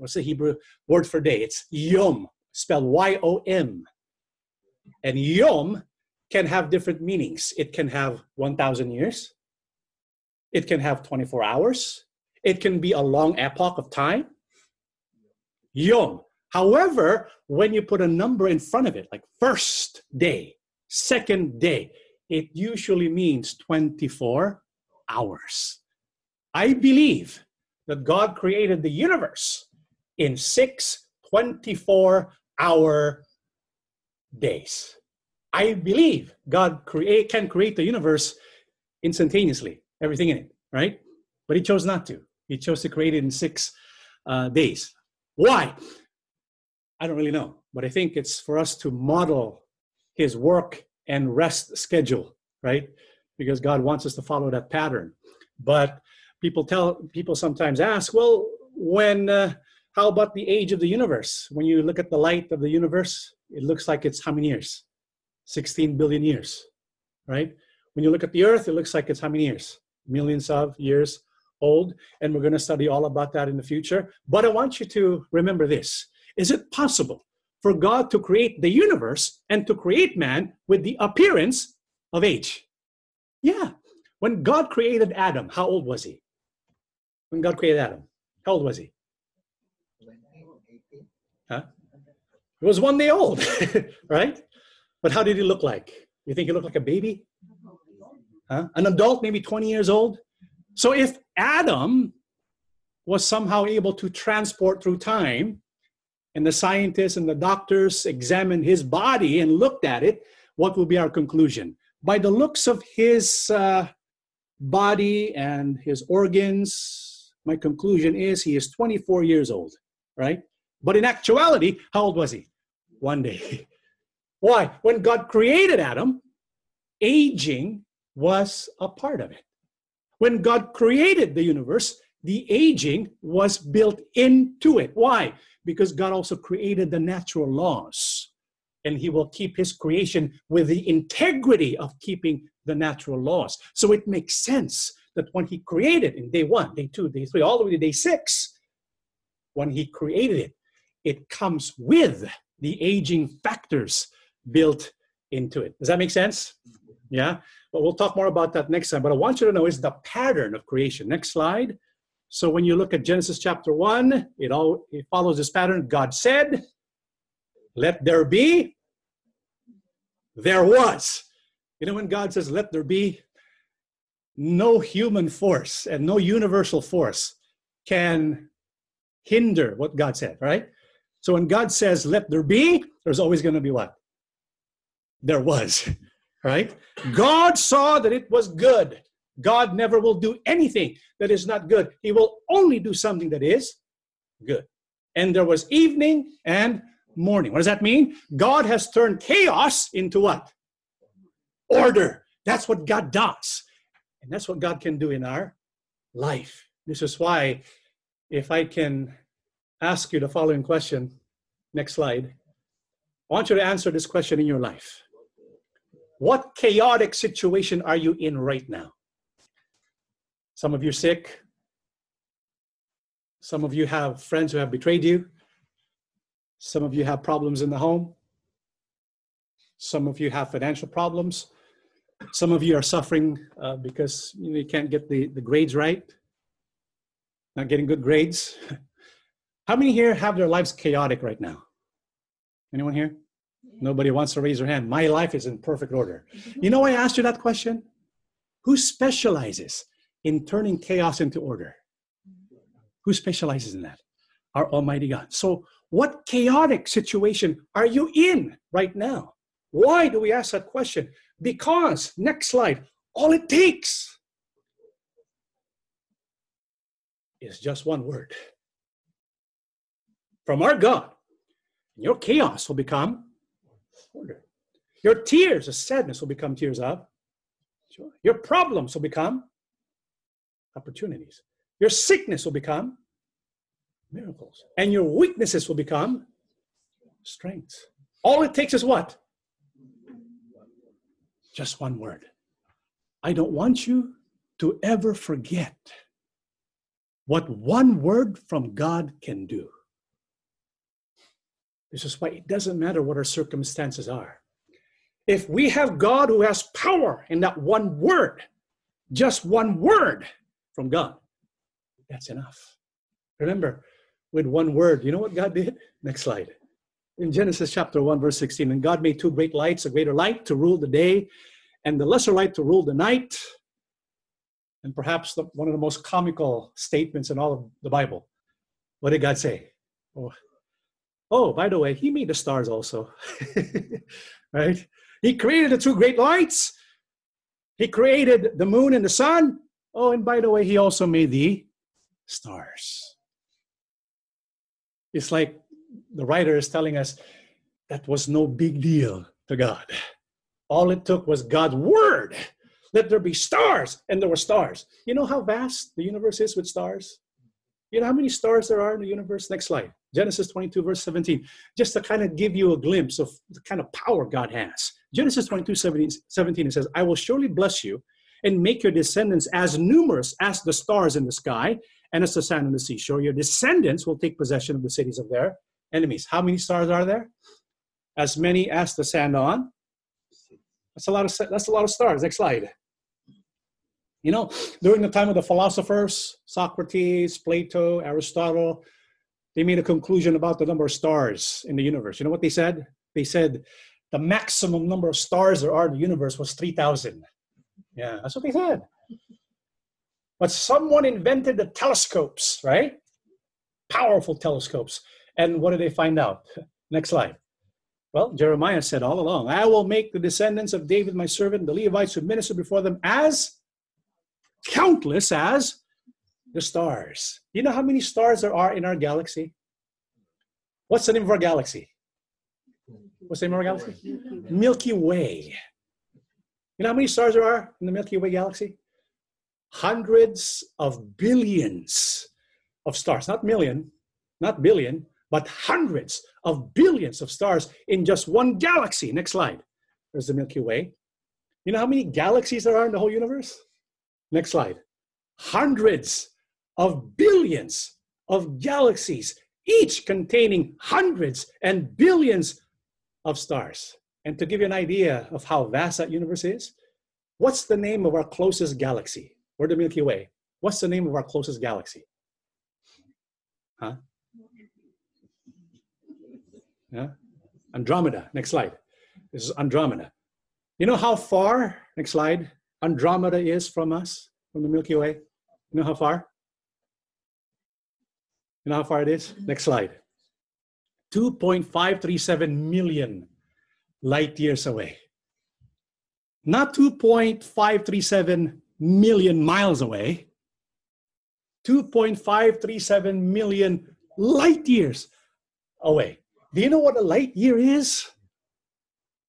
What's the Hebrew word for day? It's yom, spelled Y O M. And yom can have different meanings. It can have 1,000 years, it can have 24 hours, it can be a long epoch of time. Yom. However, when you put a number in front of it, like first day, second day, it usually means 24 hours. I believe that God created the universe in six 24 hour days. I believe God create, can create the universe instantaneously, everything in it, right? But He chose not to. He chose to create it in six uh, days. Why? I don't really know, but I think it's for us to model His work and rest schedule, right? Because God wants us to follow that pattern. But people tell people sometimes ask, well, when uh, how about the age of the universe? When you look at the light of the universe, it looks like it's how many years? 16 billion years, right? When you look at the earth, it looks like it's how many years? Millions of years old. And we're going to study all about that in the future. But I want you to remember this Is it possible for God to create the universe and to create man with the appearance of age? Yeah. When God created Adam, how old was he? When God created Adam, how old was he? Huh? He was one day old, (laughs) right? But how did he look like? You think he looked like a baby? Huh? An adult, maybe 20 years old? So if Adam was somehow able to transport through time, and the scientists and the doctors examined his body and looked at it, what will be our conclusion? By the looks of his uh, body and his organs, my conclusion is he is 24 years old, right? But in actuality, how old was he? One day. (laughs) Why? When God created Adam, aging was a part of it. When God created the universe, the aging was built into it. Why? Because God also created the natural laws. And He will keep His creation with the integrity of keeping the natural laws. So it makes sense that when He created in day one, day two, day three, all the way to day six, when He created it, it comes with the aging factors built into it. Does that make sense? Yeah. But we'll talk more about that next time. But I want you to know is the pattern of creation. Next slide. So when you look at Genesis chapter 1, it all it follows this pattern. God said, "Let there be." There was. You know when God says, "Let there be," no human force and no universal force can hinder what God said, right? So when God says, let there be, there's always going to be what? There was, (laughs) right? God saw that it was good. God never will do anything that is not good. He will only do something that is good. And there was evening and morning. What does that mean? God has turned chaos into what? Order. That's what God does. And that's what God can do in our life. This is why, if I can ask you the following question. Next slide. I want you to answer this question in your life. What chaotic situation are you in right now? Some of you are sick. Some of you have friends who have betrayed you. Some of you have problems in the home. Some of you have financial problems. Some of you are suffering uh, because you, know, you can't get the, the grades right, not getting good grades. (laughs) How many here have their lives chaotic right now? Anyone here? Nobody wants to raise their hand. My life is in perfect order. Mm-hmm. You know why I asked you that question? Who specializes in turning chaos into order? Mm-hmm. Who specializes in that? Our Almighty God. So, what chaotic situation are you in right now? Why do we ask that question? Because, next slide, all it takes is just one word from our God, your chaos will become order. Your tears of sadness will become tears of joy. Your problems will become opportunities. Your sickness will become miracles. And your weaknesses will become strengths. All it takes is what? Just one word. I don't want you to ever forget what one word from God can do. This is why it doesn't matter what our circumstances are. If we have God who has power in that one word, just one word from God, that's enough. Remember, with one word, you know what God did? Next slide. In Genesis chapter 1, verse 16, and God made two great lights, a greater light to rule the day, and the lesser light to rule the night. And perhaps the, one of the most comical statements in all of the Bible. What did God say? Oh, oh by the way, He made the stars also. (laughs) right? He created the two great lights. He created the moon and the sun. Oh, and by the way, He also made the stars. It's like the writer is telling us that was no big deal to God. All it took was God's word. Let there be stars, and there were stars. You know how vast the universe is with stars? You know how many stars there are in the universe? Next slide. Genesis 22, verse 17. Just to kind of give you a glimpse of the kind of power God has. Genesis 22, 17, it says, I will surely bless you and make your descendants as numerous as the stars in the sky and as the sand on the seashore. Your descendants will take possession of the cities of their enemies. How many stars are there? As many as the sand on. That's a lot of that's a lot of stars. Next slide. You know, during the time of the philosophers, Socrates, Plato, Aristotle, they made a conclusion about the number of stars in the universe. You know what they said? They said the maximum number of stars there are in the universe was 3,000. Yeah, that's what they said. But someone invented the telescopes, right? Powerful telescopes. And what did they find out? (laughs) Next slide. Well, Jeremiah said all along, I will make the descendants of David my servant, the Levites who minister before them, as countless as the stars. You know how many stars there are in our galaxy? What's the name of our galaxy? What's the name of our galaxy? Milky Way. You know how many stars there are in the Milky Way galaxy? Hundreds of billions of stars, not million, not billion, but hundreds of billions of stars in just one galaxy. Next slide. There's the Milky Way. You know how many galaxies there are in the whole universe? Next slide. Hundreds of billions of galaxies, each containing hundreds and billions of stars. And to give you an idea of how vast that universe is, what's the name of our closest galaxy? We're the Milky Way. What's the name of our closest galaxy? Huh? Yeah? Andromeda. Next slide. This is Andromeda. You know how far, next slide, Andromeda is from us, from the Milky Way? You know how far? Know how far it is? Mm-hmm. Next slide. 2.537 million light years away. Not 2.537 million miles away, 2.537 million light years away. Do you know what a light year is?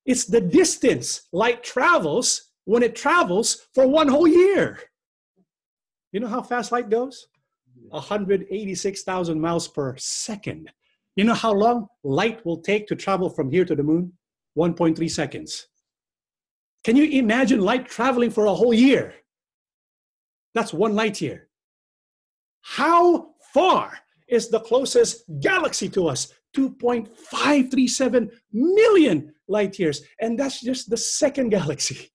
It's the distance light travels when it travels for one whole year. You know how fast light goes? 186,000 miles per second. You know how long light will take to travel from here to the moon? 1.3 seconds. Can you imagine light traveling for a whole year? That's one light year. How far is the closest galaxy to us? 2.537 million light years. And that's just the second galaxy.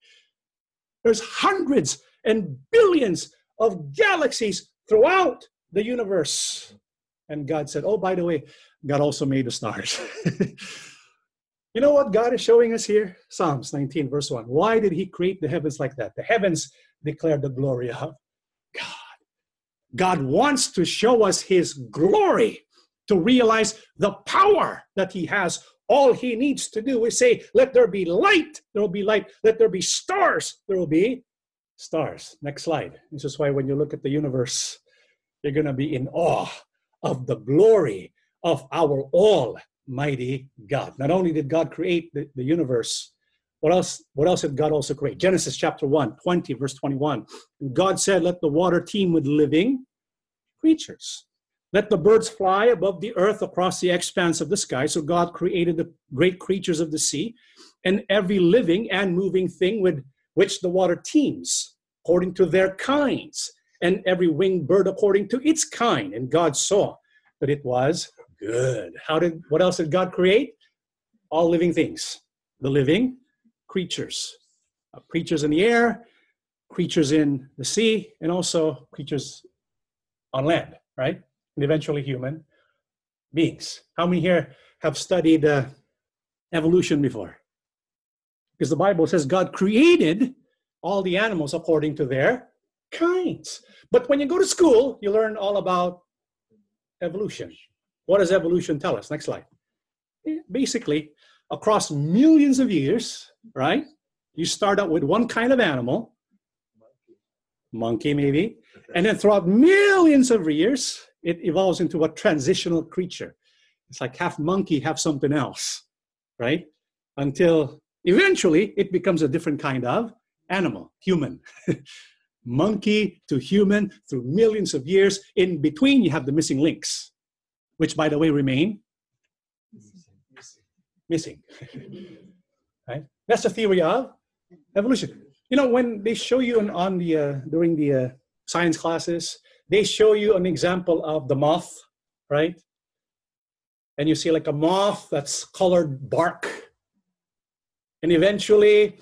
There's hundreds and billions of galaxies throughout the universe. And God said, Oh, by the way, God also made the stars. (laughs) you know what God is showing us here? Psalms 19, verse 1. Why did He create the heavens like that? The heavens declare the glory of God. God wants to show us His glory to realize the power that He has. All He needs to do is say, Let there be light, there will be light. Let there be stars, there will be stars. Next slide. This is why when you look at the universe, you're going to be in awe of the glory of our almighty God. Not only did God create the, the universe, what else, what else did God also create? Genesis chapter 1, 20, verse 21. And God said, Let the water teem with living creatures. Let the birds fly above the earth across the expanse of the sky. So God created the great creatures of the sea and every living and moving thing with which the water teems, according to their kinds, and every winged bird according to its kind. And God saw that it was good. How did what else did God create? All living things. The living creatures. Uh, creatures in the air, creatures in the sea, and also creatures on land, right? And eventually human beings. How many here have studied uh, evolution before? Because the Bible says God created all the animals according to their kinds. But when you go to school, you learn all about evolution. What does evolution tell us? Next slide. Basically, across millions of years, right? You start out with one kind of animal, monkey maybe, and then throughout millions of years, it evolves into a transitional creature. It's like half monkey, half something else, right? Until eventually it becomes a different kind of animal, human. (laughs) monkey to human through millions of years. In between, you have the missing links, which, by the way, remain missing. (laughs) right? That's the theory of evolution. You know, when they show you on, on the uh, during the uh, science classes, they show you an example of the moth, right? And you see like a moth that's colored bark. And eventually,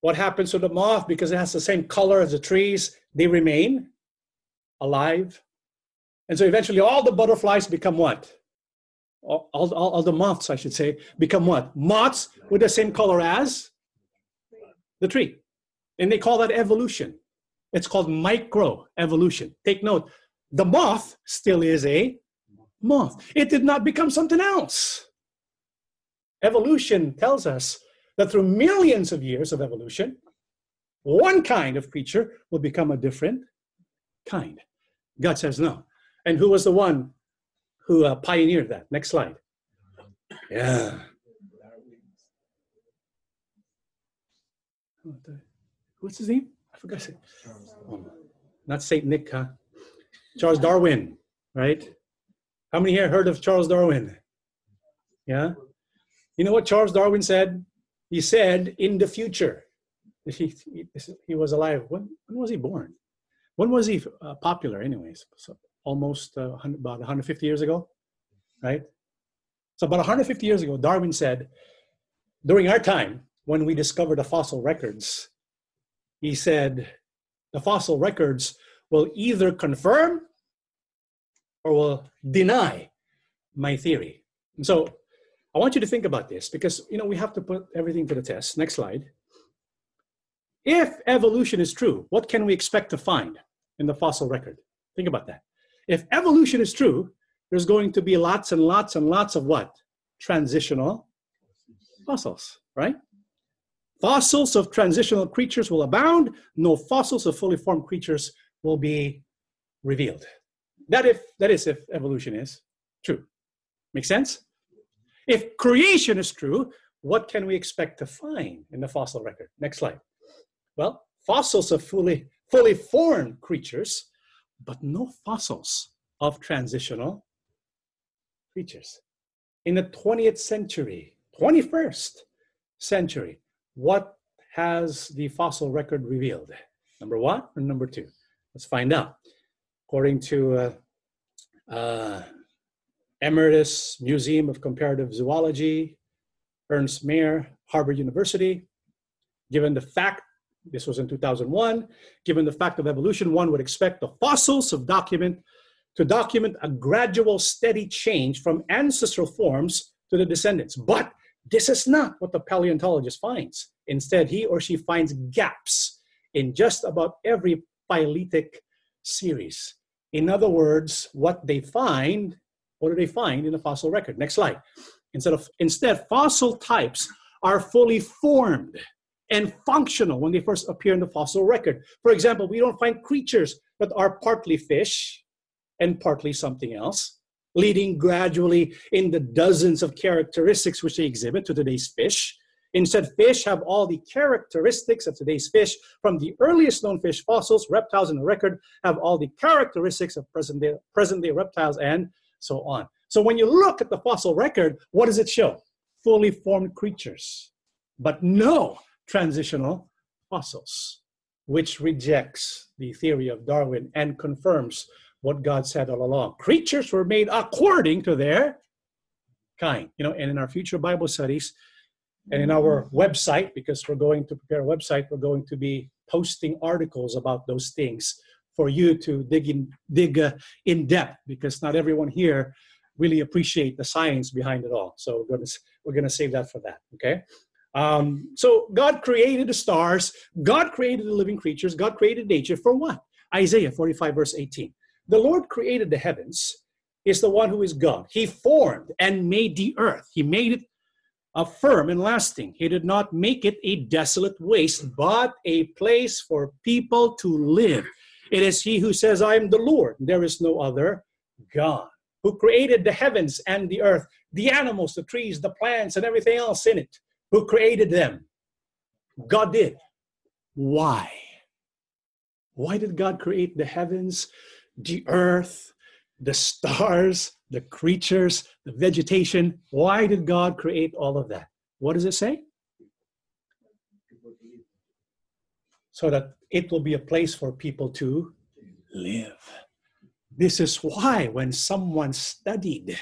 what happens to the moth because it has the same color as the trees? They remain alive. And so eventually, all the butterflies become what? All, all, all the moths, I should say, become what? Moths with the same color as the tree. And they call that evolution. It's called micro evolution. Take note, the moth still is a moth. It did not become something else. Evolution tells us that through millions of years of evolution, one kind of creature will become a different kind. God says no. And who was the one who uh, pioneered that? Next slide. Yeah. What's his name? I forgot. Oh, not Saint Nick, huh? Charles Darwin, right? How many here heard of Charles Darwin? Yeah. You know what Charles Darwin said? He said, in the future, he, (laughs) he, he was alive. When, when was he born? When was he uh, popular, anyways? So almost uh, about 150 years ago, right? So about 150 years ago, Darwin said, during our time, when we discovered the fossil records, he said, the fossil records will either confirm or will deny my theory. And so I want you to think about this because you know we have to put everything to the test. Next slide. If evolution is true, what can we expect to find in the fossil record? Think about that. If evolution is true, there's going to be lots and lots and lots of what? Transitional fossils, right? Fossils of transitional creatures will abound. No fossils of fully formed creatures will be revealed. That if that is if evolution is true. Make sense? If creation is true, what can we expect to find in the fossil record? Next slide. Well, fossils of fully, fully formed creatures, but no fossils of transitional creatures. In the 20th century, 21st century, what has the fossil record revealed? Number one or number two? Let's find out. According to uh, uh, Emeritus Museum of Comparative Zoology, Ernst Mayr, Harvard University. Given the fact, this was in 2001, given the fact of evolution, one would expect the fossils of document to document a gradual, steady change from ancestral forms to the descendants. But this is not what the paleontologist finds. Instead, he or she finds gaps in just about every phyletic series. In other words, what they find what do they find in the fossil record? Next slide. Instead of instead, fossil types are fully formed and functional when they first appear in the fossil record. For example, we don't find creatures that are partly fish and partly something else, leading gradually in the dozens of characteristics which they exhibit to today's fish. Instead, fish have all the characteristics of today's fish. From the earliest known fish fossils, reptiles in the record have all the characteristics of present day, present day reptiles and so on. So when you look at the fossil record, what does it show? Fully formed creatures, but no transitional fossils, which rejects the theory of Darwin and confirms what God said all along. Creatures were made according to their kind. You know, and in our future Bible studies and in our website, because we're going to prepare a website, we're going to be posting articles about those things for you to dig in dig uh, in depth because not everyone here really appreciate the science behind it all. So we're to we're to save that for that. Okay. Um, so God created the stars. God created the living creatures. God created nature for what? Isaiah 45 verse 18. The Lord created the heavens, is the one who is God. He formed and made the earth. He made it a firm and lasting. He did not make it a desolate waste, but a place for people to live. It is He who says, I am the Lord. There is no other God. Who created the heavens and the earth, the animals, the trees, the plants, and everything else in it. Who created them? God did. Why? Why did God create the heavens the earth, the stars, the creatures, the vegetation. Why did God create all of that? What does it say? So that it will be a place for people to live. This is why, when someone studied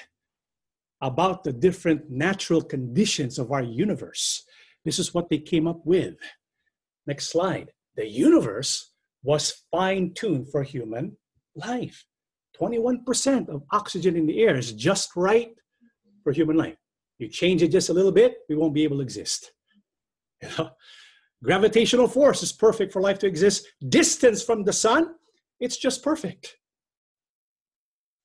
about the different natural conditions of our universe, this is what they came up with. Next slide. The universe was fine tuned for human life. 21% of oxygen in the air is just right for human life. You change it just a little bit, we won't be able to exist. (laughs) You know? Gravitational force is perfect for life to exist. Distance from the sun, it's just perfect.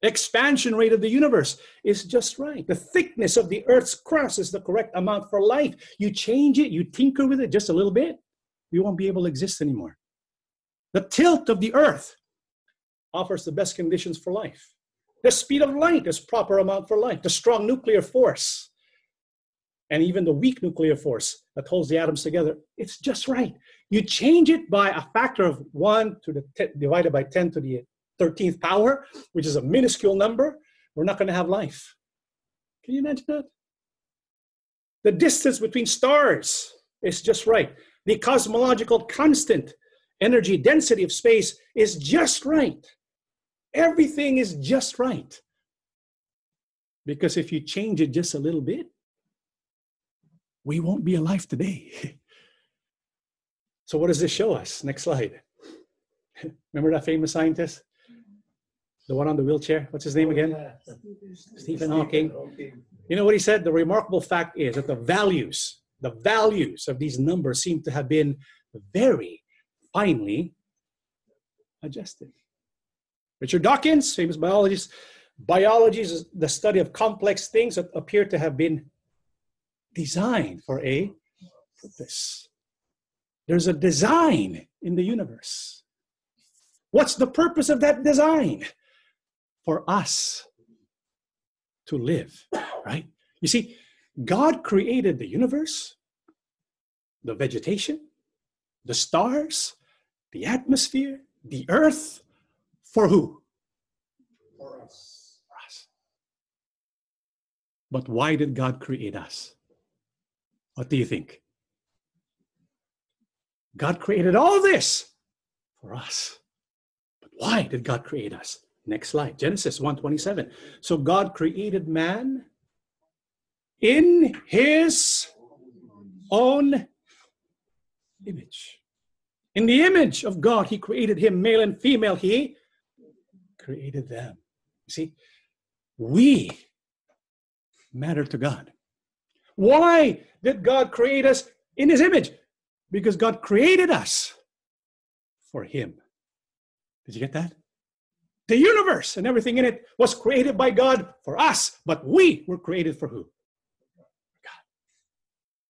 Expansion rate of the universe is just right. The thickness of the earth's crust is the correct amount for life. You change it, you tinker with it just a little bit, we won't be able to exist anymore. The tilt of the earth offers the best conditions for life. The speed of light is proper amount for life. The strong nuclear force and even the weak nuclear force that holds the atoms together, it's just right. You change it by a factor of 1 to the t- divided by 10 to the 13th power, which is a minuscule number, we're not going to have life. Can you imagine that? The distance between stars is just right. The cosmological constant energy density of space is just right. Everything is just right. Because if you change it just a little bit, we won't be alive today. (laughs) so, what does this show us? Next slide. (laughs) Remember that famous scientist? The one on the wheelchair? What's his name oh, again? Stephen Hawking. You know what he said? The remarkable fact is that the values, the values of these numbers seem to have been very finely adjusted. Richard Dawkins, famous biologist, biology is the study of complex things that appear to have been designed for a purpose. There's a design in the universe. What's the purpose of that design? For us to live, right? You see, God created the universe, the vegetation, the stars, the atmosphere, the earth, for who? For us. For us. But why did God create us? What do you think? God created all this for us. But why did God create us? Next slide. Genesis 1:27. So God created man in his own image. In the image of God, he created him, male and female, he created them. You see, we matter to God. Why did God create us in his image? Because God created us for him. Did you get that? The universe and everything in it was created by God for us, but we were created for who? God.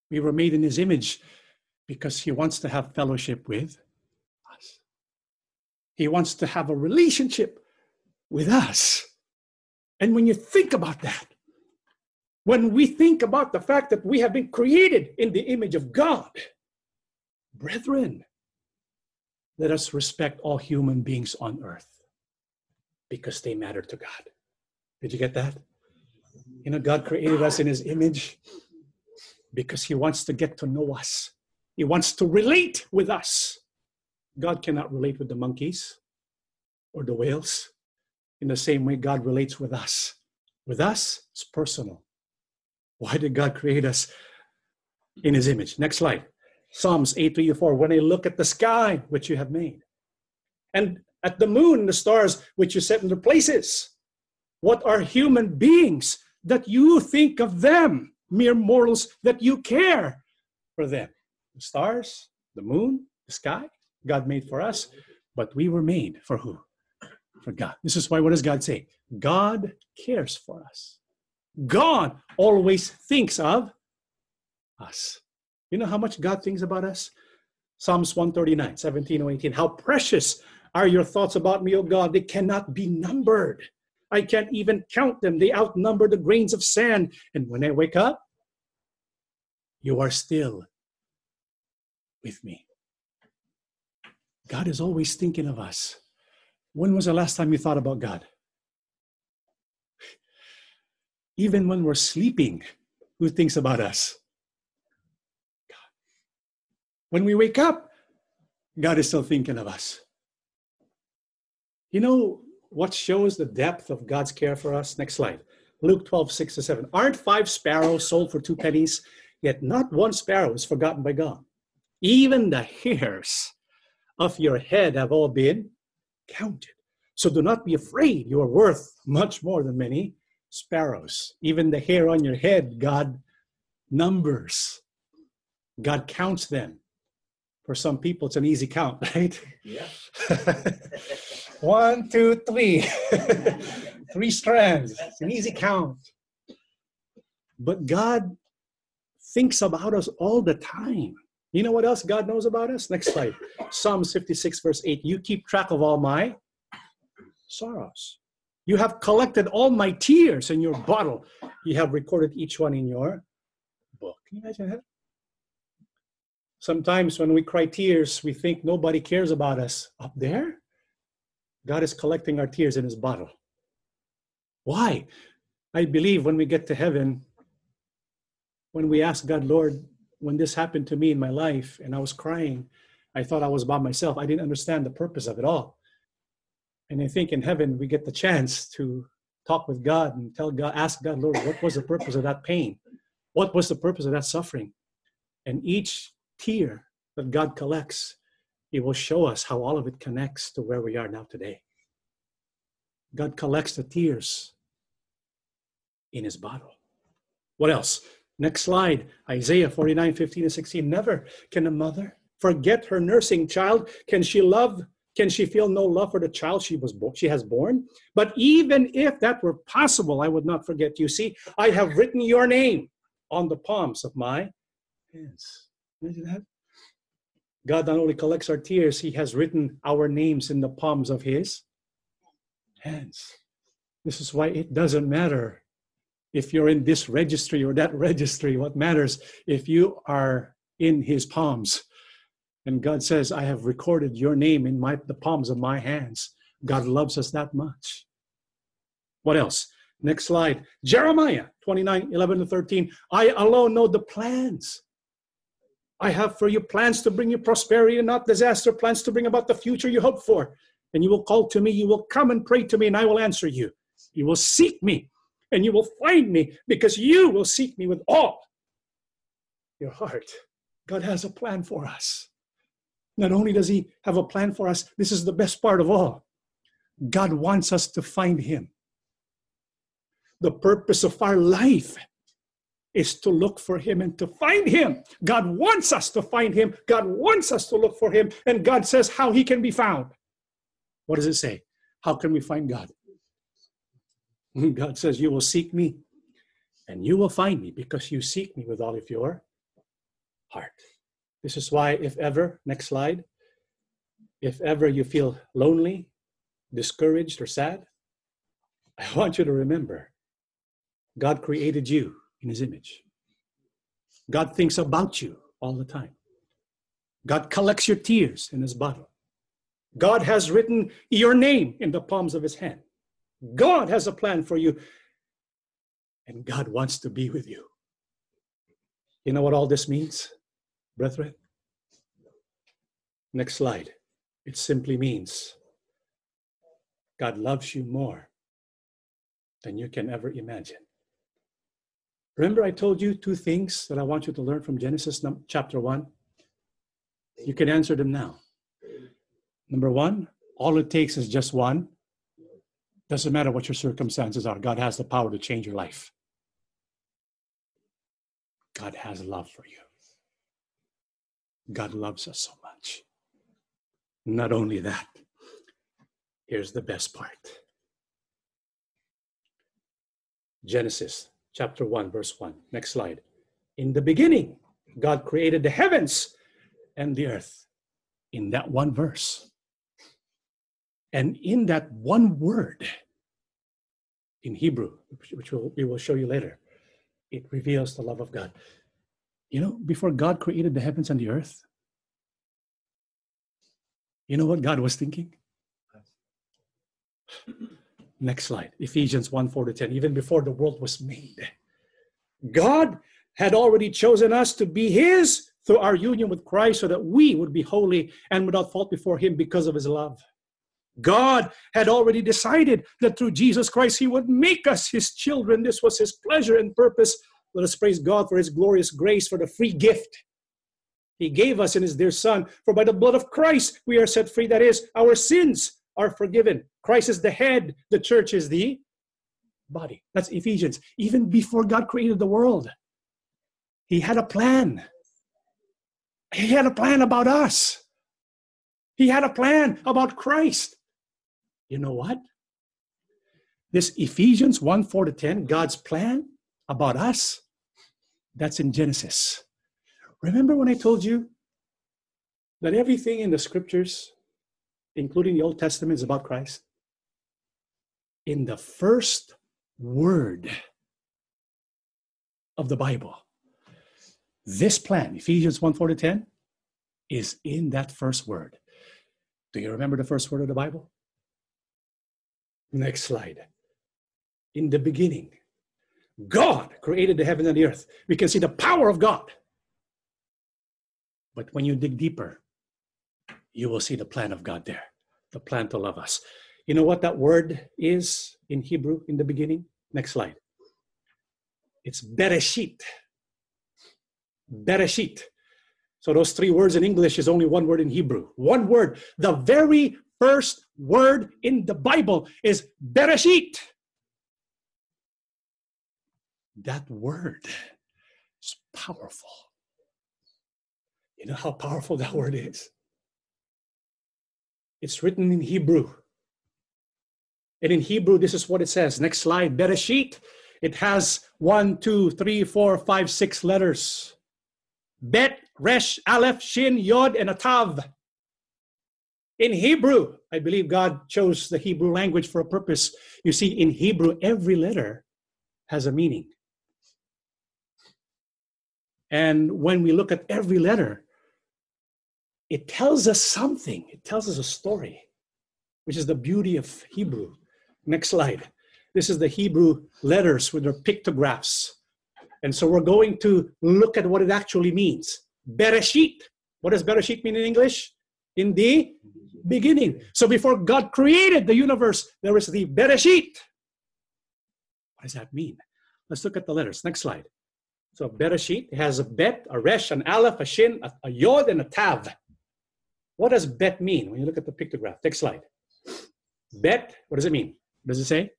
We were made in his image because he wants to have fellowship with us. He wants to have a relationship with us. And when you think about that, when we think about the fact that we have been created in the image of God, brethren, let us respect all human beings on earth because they matter to God. Did you get that? You know, God created us in his image because he wants to get to know us. He wants to relate with us. God cannot relate with the monkeys or the whales in the same way God relates with us. With us, it's personal. Why did God create us in his image? Next slide. Psalms 8 3 4. When I look at the sky which you have made, and at the moon and the stars which you set in their places, what are human beings that you think of them, mere mortals, that you care for them? The stars, the moon, the sky, God made for us, but we were made for who? For God. This is why, what does God say? God cares for us. God always thinks of us. You know how much God thinks about us? Psalms 139, 17 or 18. How precious are your thoughts about me, O God? They cannot be numbered. I can't even count them. They outnumber the grains of sand. And when I wake up, you are still with me. God is always thinking of us. When was the last time you thought about God? Even when we're sleeping, who thinks about us? God. When we wake up, God is still thinking of us. You know what shows the depth of God's care for us? Next slide. Luke 12, 6 to 7. Aren't five sparrows sold for two pennies? Yet not one sparrow is forgotten by God. Even the hairs of your head have all been counted. So do not be afraid. You are worth much more than many sparrows. Even the hair on your head, God numbers. God counts them. For some people, it's an easy count, (laughs) right? Yeah. (laughs) One, two, three. (laughs) three strands. It's an easy count. But God thinks about us all the time. You know what else God knows about us? Next slide. Psalms 56, verse 8. You keep track of all my sorrows. You have collected all my tears in your bottle. You have recorded each one in your book. Can you imagine that? Sometimes when we cry tears, we think nobody cares about us. Up there, God is collecting our tears in his bottle. Why? I believe when we get to heaven, when we ask God, Lord, when this happened to me in my life and I was crying, I thought I was by myself. I didn't understand the purpose of it all. And I think in heaven we get the chance to talk with God and tell God, ask God, Lord, what was the purpose of that pain? What was the purpose of that suffering? And each tear that God collects, He will show us how all of it connects to where we are now today. God collects the tears in His bottle. What else? Next slide Isaiah 49, 15 and 16. Never can a mother forget her nursing child. Can she love can she feel no love for the child she was bo- she has born? But even if that were possible, I would not forget you. See, I have written your name on the palms of my hands. Imagine that. God not only collects our tears, He has written our names in the palms of His hands. This is why it doesn't matter if you're in this registry or that registry. What matters if you are in His palms and God says, I have recorded your name in my, the palms of my hands. God loves us that much. What else? Next slide. Jeremiah 29, 11 to 13. I alone know the plans. I have for you plans to bring you prosperity and not disaster, plans to bring about the future you hope for. And you will call to me, you will come and pray to me, and I will answer you. You will seek me, and you will find me, because you will seek me with all your heart. God has a plan for us. Not only does He have a plan for us, this is the best part of all. God wants us to find Him. The purpose of our life is to look for Him and to find Him. God wants us to find Him. God wants us to look for Him. And God says how He can be found. What does it say? How can we find God? (laughs) God says, You will seek me and you will find me because you seek me with all of your heart. This is why, if ever, next slide, if ever you feel lonely, discouraged, or sad, I (laughs) want you to remember God created you in his image. God thinks about you all the time. God collects your tears in his bottle. God has written your name in the palms of his hand. God has a plan for you, and God wants to be with you. You know what all this means, brethren? Next slide. It simply means God loves you more than you can ever imagine. Remember, I told you two things that I want you to learn from Genesis chapter 1? You can answer them now. Number one, all it takes is just one. Doesn't matter what your circumstances are, God has the power to change your life. God has love for you. God loves us so much. Not only that, here's the best part Genesis chapter 1, verse 1. Next slide. In the beginning, God created the heavens and the earth. In that one verse. And in that one word, in Hebrew, which we will show you later, it reveals the love of God. You know, before God created the heavens and the earth, you know what God was thinking? (clears throat) Next slide. Ephesians 1 4 to 10. Even before the world was made, God had already chosen us to be His through our union with Christ so that we would be holy and without fault before Him because of His love. God had already decided that through Jesus Christ He would make us His children. This was His pleasure and purpose. Let us praise God for His glorious grace, for the free gift He gave us in His dear Son. For by the blood of Christ we are set free. That is, our sins are forgiven. Christ is the head, the church is the body. That's Ephesians. Even before God created the world, He had a plan. He had a plan about us. He had a plan about Christ. You know what? This Ephesians 1 4 to 10, God's plan about us, that's in Genesis. Remember when I told you that everything in the scriptures, including the Old Testament, is about Christ? In the first word of the Bible, this plan, Ephesians 1 4 to 10, is in that first word. Do you remember the first word of the Bible? Next slide. In the beginning, God created the heaven and the earth. We can see the power of God. But when you dig deeper, you will see the plan of God there, the plan to love us. You know what that word is in Hebrew in the beginning? Next slide. It's Bereshit. Bereshit. So those three words in English is only one word in Hebrew. One word. The very first word in the Bible is Bereshit. That word is powerful. You know how powerful that word is? It's written in Hebrew. And in Hebrew, this is what it says. Next slide. Bereshit. It has one, two, three, four, five, six letters. Bet, Resh, Aleph, Shin, Yod, and Atav. In Hebrew, I believe God chose the Hebrew language for a purpose. You see, in Hebrew, every letter has a meaning. And when we look at every letter, it tells us something, it tells us a story, which is the beauty of Hebrew. Next slide. This is the Hebrew letters with their pictographs. And so we're going to look at what it actually means. Bereshit. What does Bereshit mean in English? In the beginning. So before God created the universe, there was the Bereshit. What does that mean? Let's look at the letters. Next slide. So Bereshit has a bet, a resh, an aleph, a shin, a, a yod, and a tav. What does bet mean when you look at the pictograph? Next slide. Bet, what does it mean? What does it say?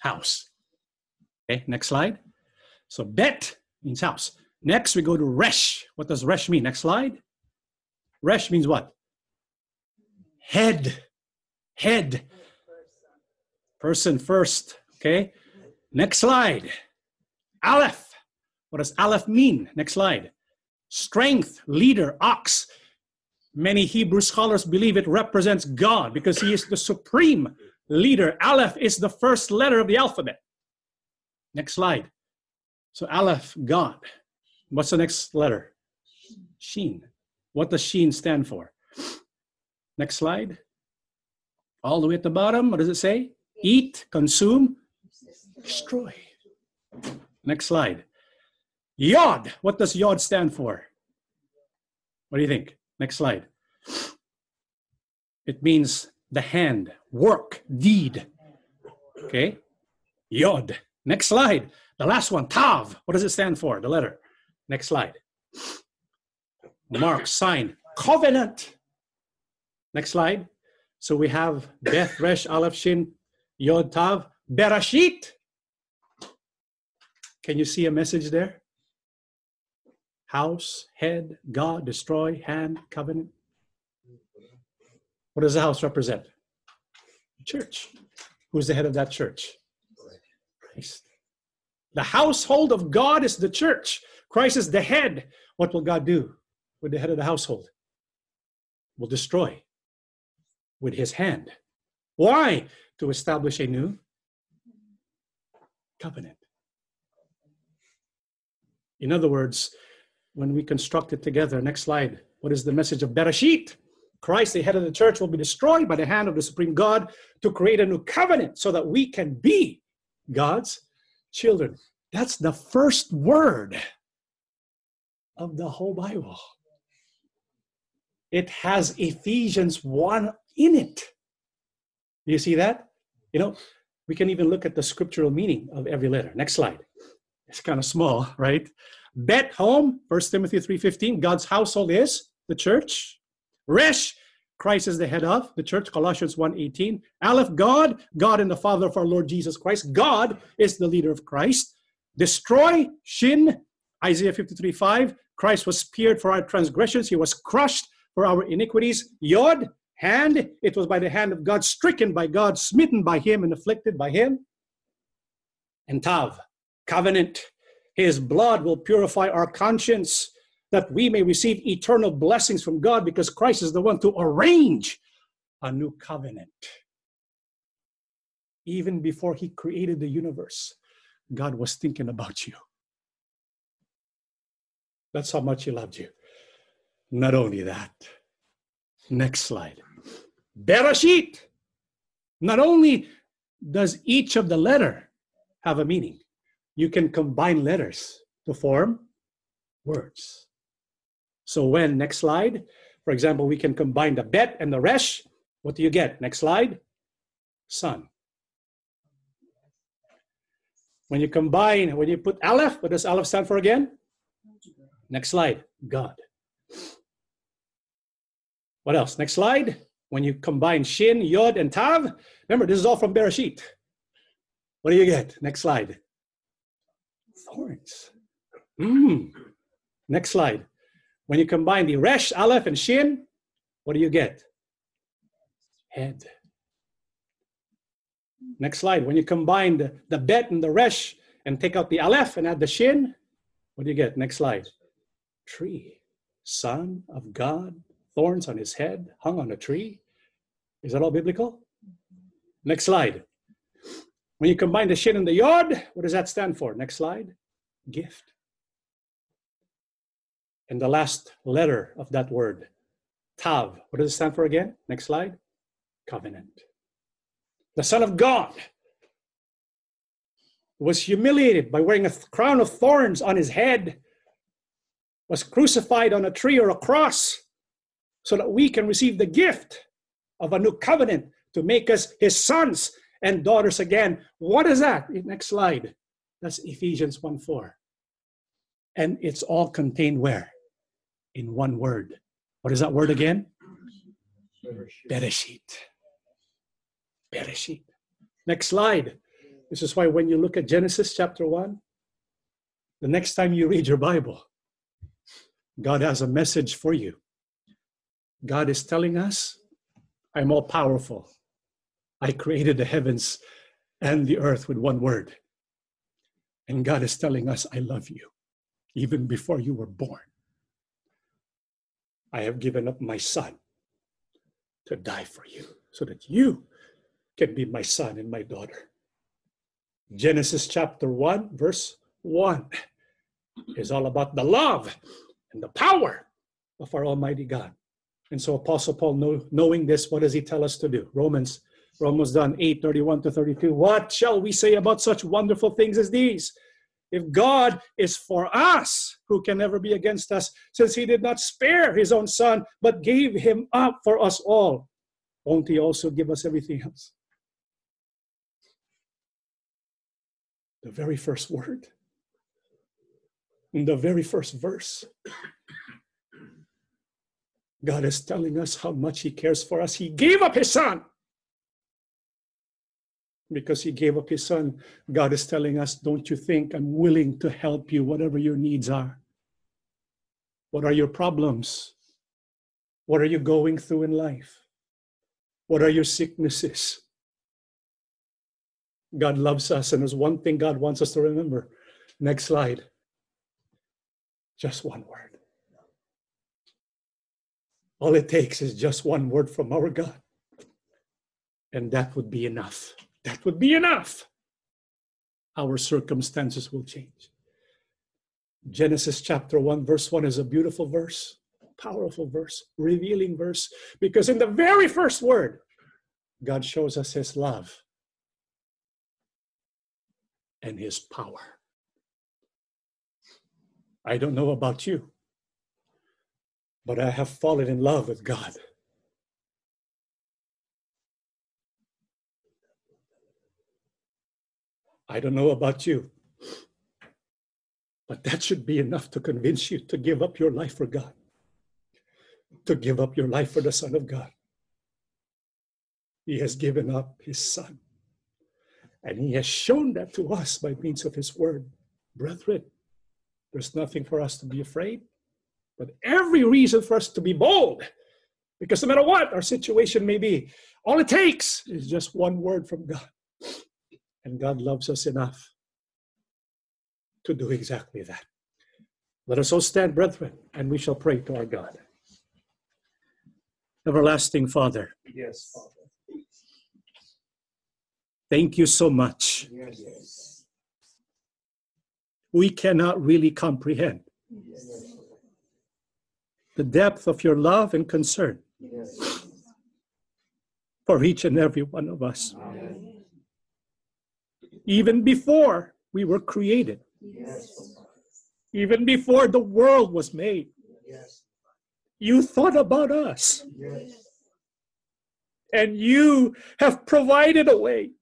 House. Okay, next slide. So bet means house. Next, we go to resh. What does resh mean? Next slide. Resh means what? Head. Head. Person first. Okay. Next slide. Aleph. What does Aleph mean? Next slide. Strength, leader, ox. Many Hebrew scholars believe it represents God because he is the supreme leader. Aleph is the first letter of the alphabet. Next slide. So Aleph, God. What's the next letter? Sheen. What does Sheen stand for? Next slide. All the way at the bottom, what does it say? Eat, consume, destroy. Next slide. Yod. What does Yod stand for? What do you think? Next slide. It means the hand, work, deed. Okay? Yod. Next slide. The last one, Tav. What does it stand for? The letter. Next slide. Mark, sign, covenant. Next slide. So we have Beth, Resh, Aleph, Shin, Yod, Tav, Bereshit. Can you see a message there? House, head, God, destroy, hand, covenant. What does the house represent? Church. Who's the head of that church? Christ. The household of God is the church. Christ is the head. What will God do with the head of the household? Will destroy with his hand. Why? To establish a new covenant. In other words, when we construct it together, next slide, what is the message of Bereshit? Christ, the head of the church, will be destroyed by the hand of the supreme God to create a new covenant so that we can be God's children. That's the first word of the whole Bible. It has Ephesians 1 in it. Do you see that? You know, we can even look at the scriptural meaning of every letter. Next slide. It's kind of small, right? Bet home, 1 Timothy 3:15, God's household is the church. Resh, Christ is the head of the church, Colossians 1:18. Aleph, God, God and the Father of our Lord Jesus Christ. God is the leader of Christ. Destroy, Shin, Isaiah 53:5. Christ was speared for our transgressions, he was crushed for our iniquities. Yod, hand, it was by the hand of God, stricken by God, smitten by him, and afflicted by him. And Tav, covenant. His blood will purify our conscience that we may receive eternal blessings from God because Christ is the one to arrange a new covenant. Even before he created the universe, God was thinking about you. That's how much he loved you. Not only that, next slide. Bereshit. Not only does each of the letter have a meaning, you can combine letters to form words. So when, next slide, for example, we can combine the bet and the resh, what do you get? Next slide, son. When you combine, when you put aleph, what does aleph stand for again? Next slide, God. What else? Next slide. When you combine shin, yod, and tav, remember this is all from Bereshit. What do you get? Next slide. Thorns. Mm. Next slide. When you combine the resh, aleph, and shin, what do you get? Head. Next slide. When you combine the, the bet and the resh and take out the aleph and add the shin, what do you get? Next slide. Tree. Son of God, thorns on his head, hung on a tree. Is that all biblical? Next slide. When you combine the shin and the yod, what does that stand for? Next slide. Gift. And the last letter of that word, Tav. What does it stand for again? Next slide. Covenant. The Son of God was humiliated by wearing a crown of thorns on his head, was crucified on a tree or a cross, so that we can receive the gift of a new covenant to make us his sons and daughters again. What is that? Next slide. That's Ephesians 1 4. And it's all contained where? In one word. What is that word again? Bereshit. Bereshit. Next slide. This is why when you look at Genesis chapter 1, the next time you read your Bible, God has a message for you. God is telling us, I'm all powerful. I created the heavens and the earth with one word. And God is telling us, I love you, even before you were born. I have given up my son to die for you so that you can be my son and my daughter. Genesis chapter 1, verse 1 is all about the love and the power of our Almighty God. And so Apostle Paul, know, knowing this, what does he tell us to do? Romans, we're almost done, 8, 31 to 32. What shall we say about such wonderful things as these? If God is for us, who can ever be against us, since he did not spare his own son, but gave him up for us all, won't he also give us everything else? The very first word, in the very first verse, God is telling us how much he cares for us. He gave up his son because he gave up his son, God is telling us, Don't you think I'm willing to help you, whatever your needs are? What are your problems? What are you going through in life? What are your sicknesses? God loves us, and there's one thing God wants us to remember. Next slide. Just one word. All it takes is just one word from our God, and that would be enough. That would be enough. Our circumstances will change. Genesis chapter 1, verse 1 is a beautiful verse, powerful verse, revealing verse, because in the very first word, God shows us his love and his power. I don't know about you, but I have fallen in love with God. I don't know about you, but that should be enough to convince you to give up your life for God, to give up your life for the Son of God. He has given up his Son, and he has shown that to us by means of his word. Brethren, there's nothing for us to be afraid, but every reason for us to be bold. Because no matter what our situation may be, all it takes is just one word from God. And God loves us enough to do exactly that. Let us all stand, brethren, and we shall pray to our God. Everlasting Father. Yes, Father. Thank you so much. Yes. We cannot really comprehend Yes. the depth of your love and concern Yes. for each and every one of us. Amen. Even before we were created, Yes. even before the world was made, Yes. you thought about us Yes. and you have provided a way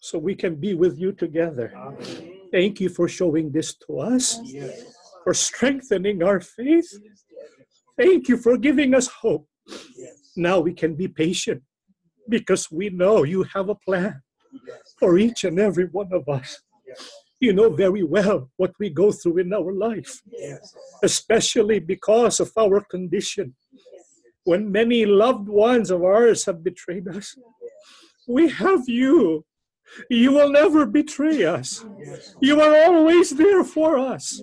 so we can be with you together. Amen. Thank you for showing this to us, for strengthening our faith. Thank you for giving us hope. Now we can be patient because we know you have a plan. For each and every one of us. You know very well what we go through in our life, especially because of our condition. When many loved ones of ours have betrayed us, we have you. You will never betray us. You are always there for us.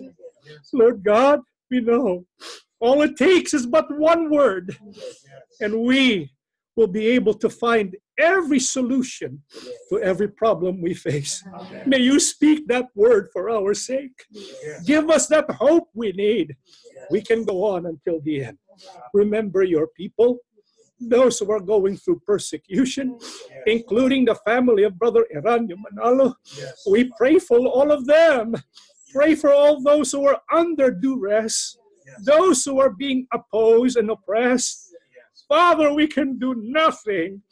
Lord God, we know all it takes is but one word, and we will be able to find every solution to every problem we face. Amen. May you speak that word for our sake. Yes. Give us that hope we need. We can go on until the end. Remember your people, those who are going through persecution, including the family of Brother Eraño Manalo. Yes. We pray for all of them. Pray for all those who are under duress, Yes. those who are being opposed and oppressed. Father, we can do nothing,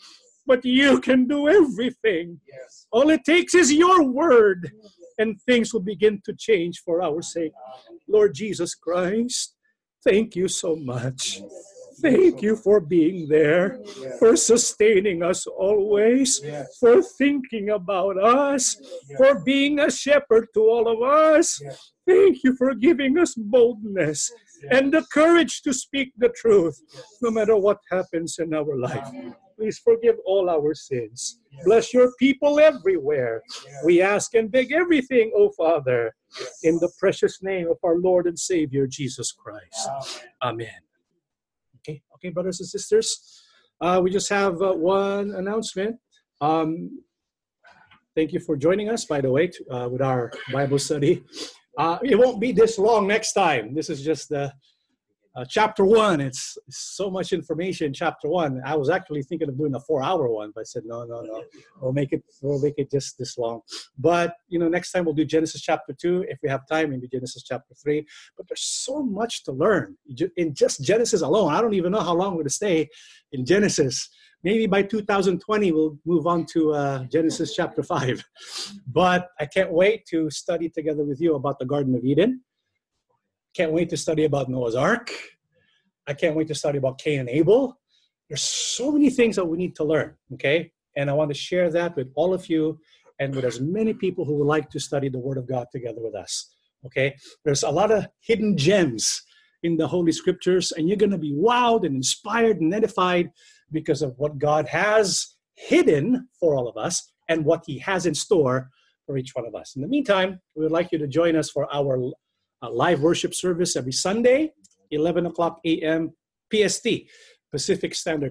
but you can do everything. Yes. All it takes is your word, and things will begin to change for our sake. Lord Jesus Christ, thank you so much. Thank you for being there, for sustaining us always, for thinking about us, for being a shepherd to all of us. Thank you for giving us boldness and the courage to speak the truth no matter what happens in our life. Please forgive all our sins. Bless your people everywhere. We ask and beg everything, O Father, in the precious name of our Lord and Savior Jesus Christ. Amen. Okay, okay, brothers and sisters. Uh, we just have uh, one announcement. Um, Thank you for joining us, by the way, to, uh, with our Bible study. Uh, it won't be this long next time. This is just the uh, chapter one. It's so much information. Chapter one. I was actually thinking of doing a four-hour one, but I said no, no, no. We'll make it. We'll make it just this long. But you know, next time we'll do Genesis chapter two if we have time. Maybe Genesis chapter three. But there's so much to learn in just Genesis alone. I don't even know how long we're to stay in Genesis maybe by 2020 we'll move on to uh, genesis chapter 5 (laughs) but i can't wait to study together with you about the garden of eden can't wait to study about noah's ark. I can't wait to study about cain and abel. There's so many things that we need to learn okay? And i want to share that with all of you and with as many people who would like to study the word of god together with us okay? There's a lot of hidden gems in the holy scriptures and you're going to be wowed and inspired and edified because of what God has hidden for all of us and what He has in store for each one of us. In the meantime, we would like you to join us for our uh, live worship service every Sunday, 11 o'clock a.m. PST, Pacific Standard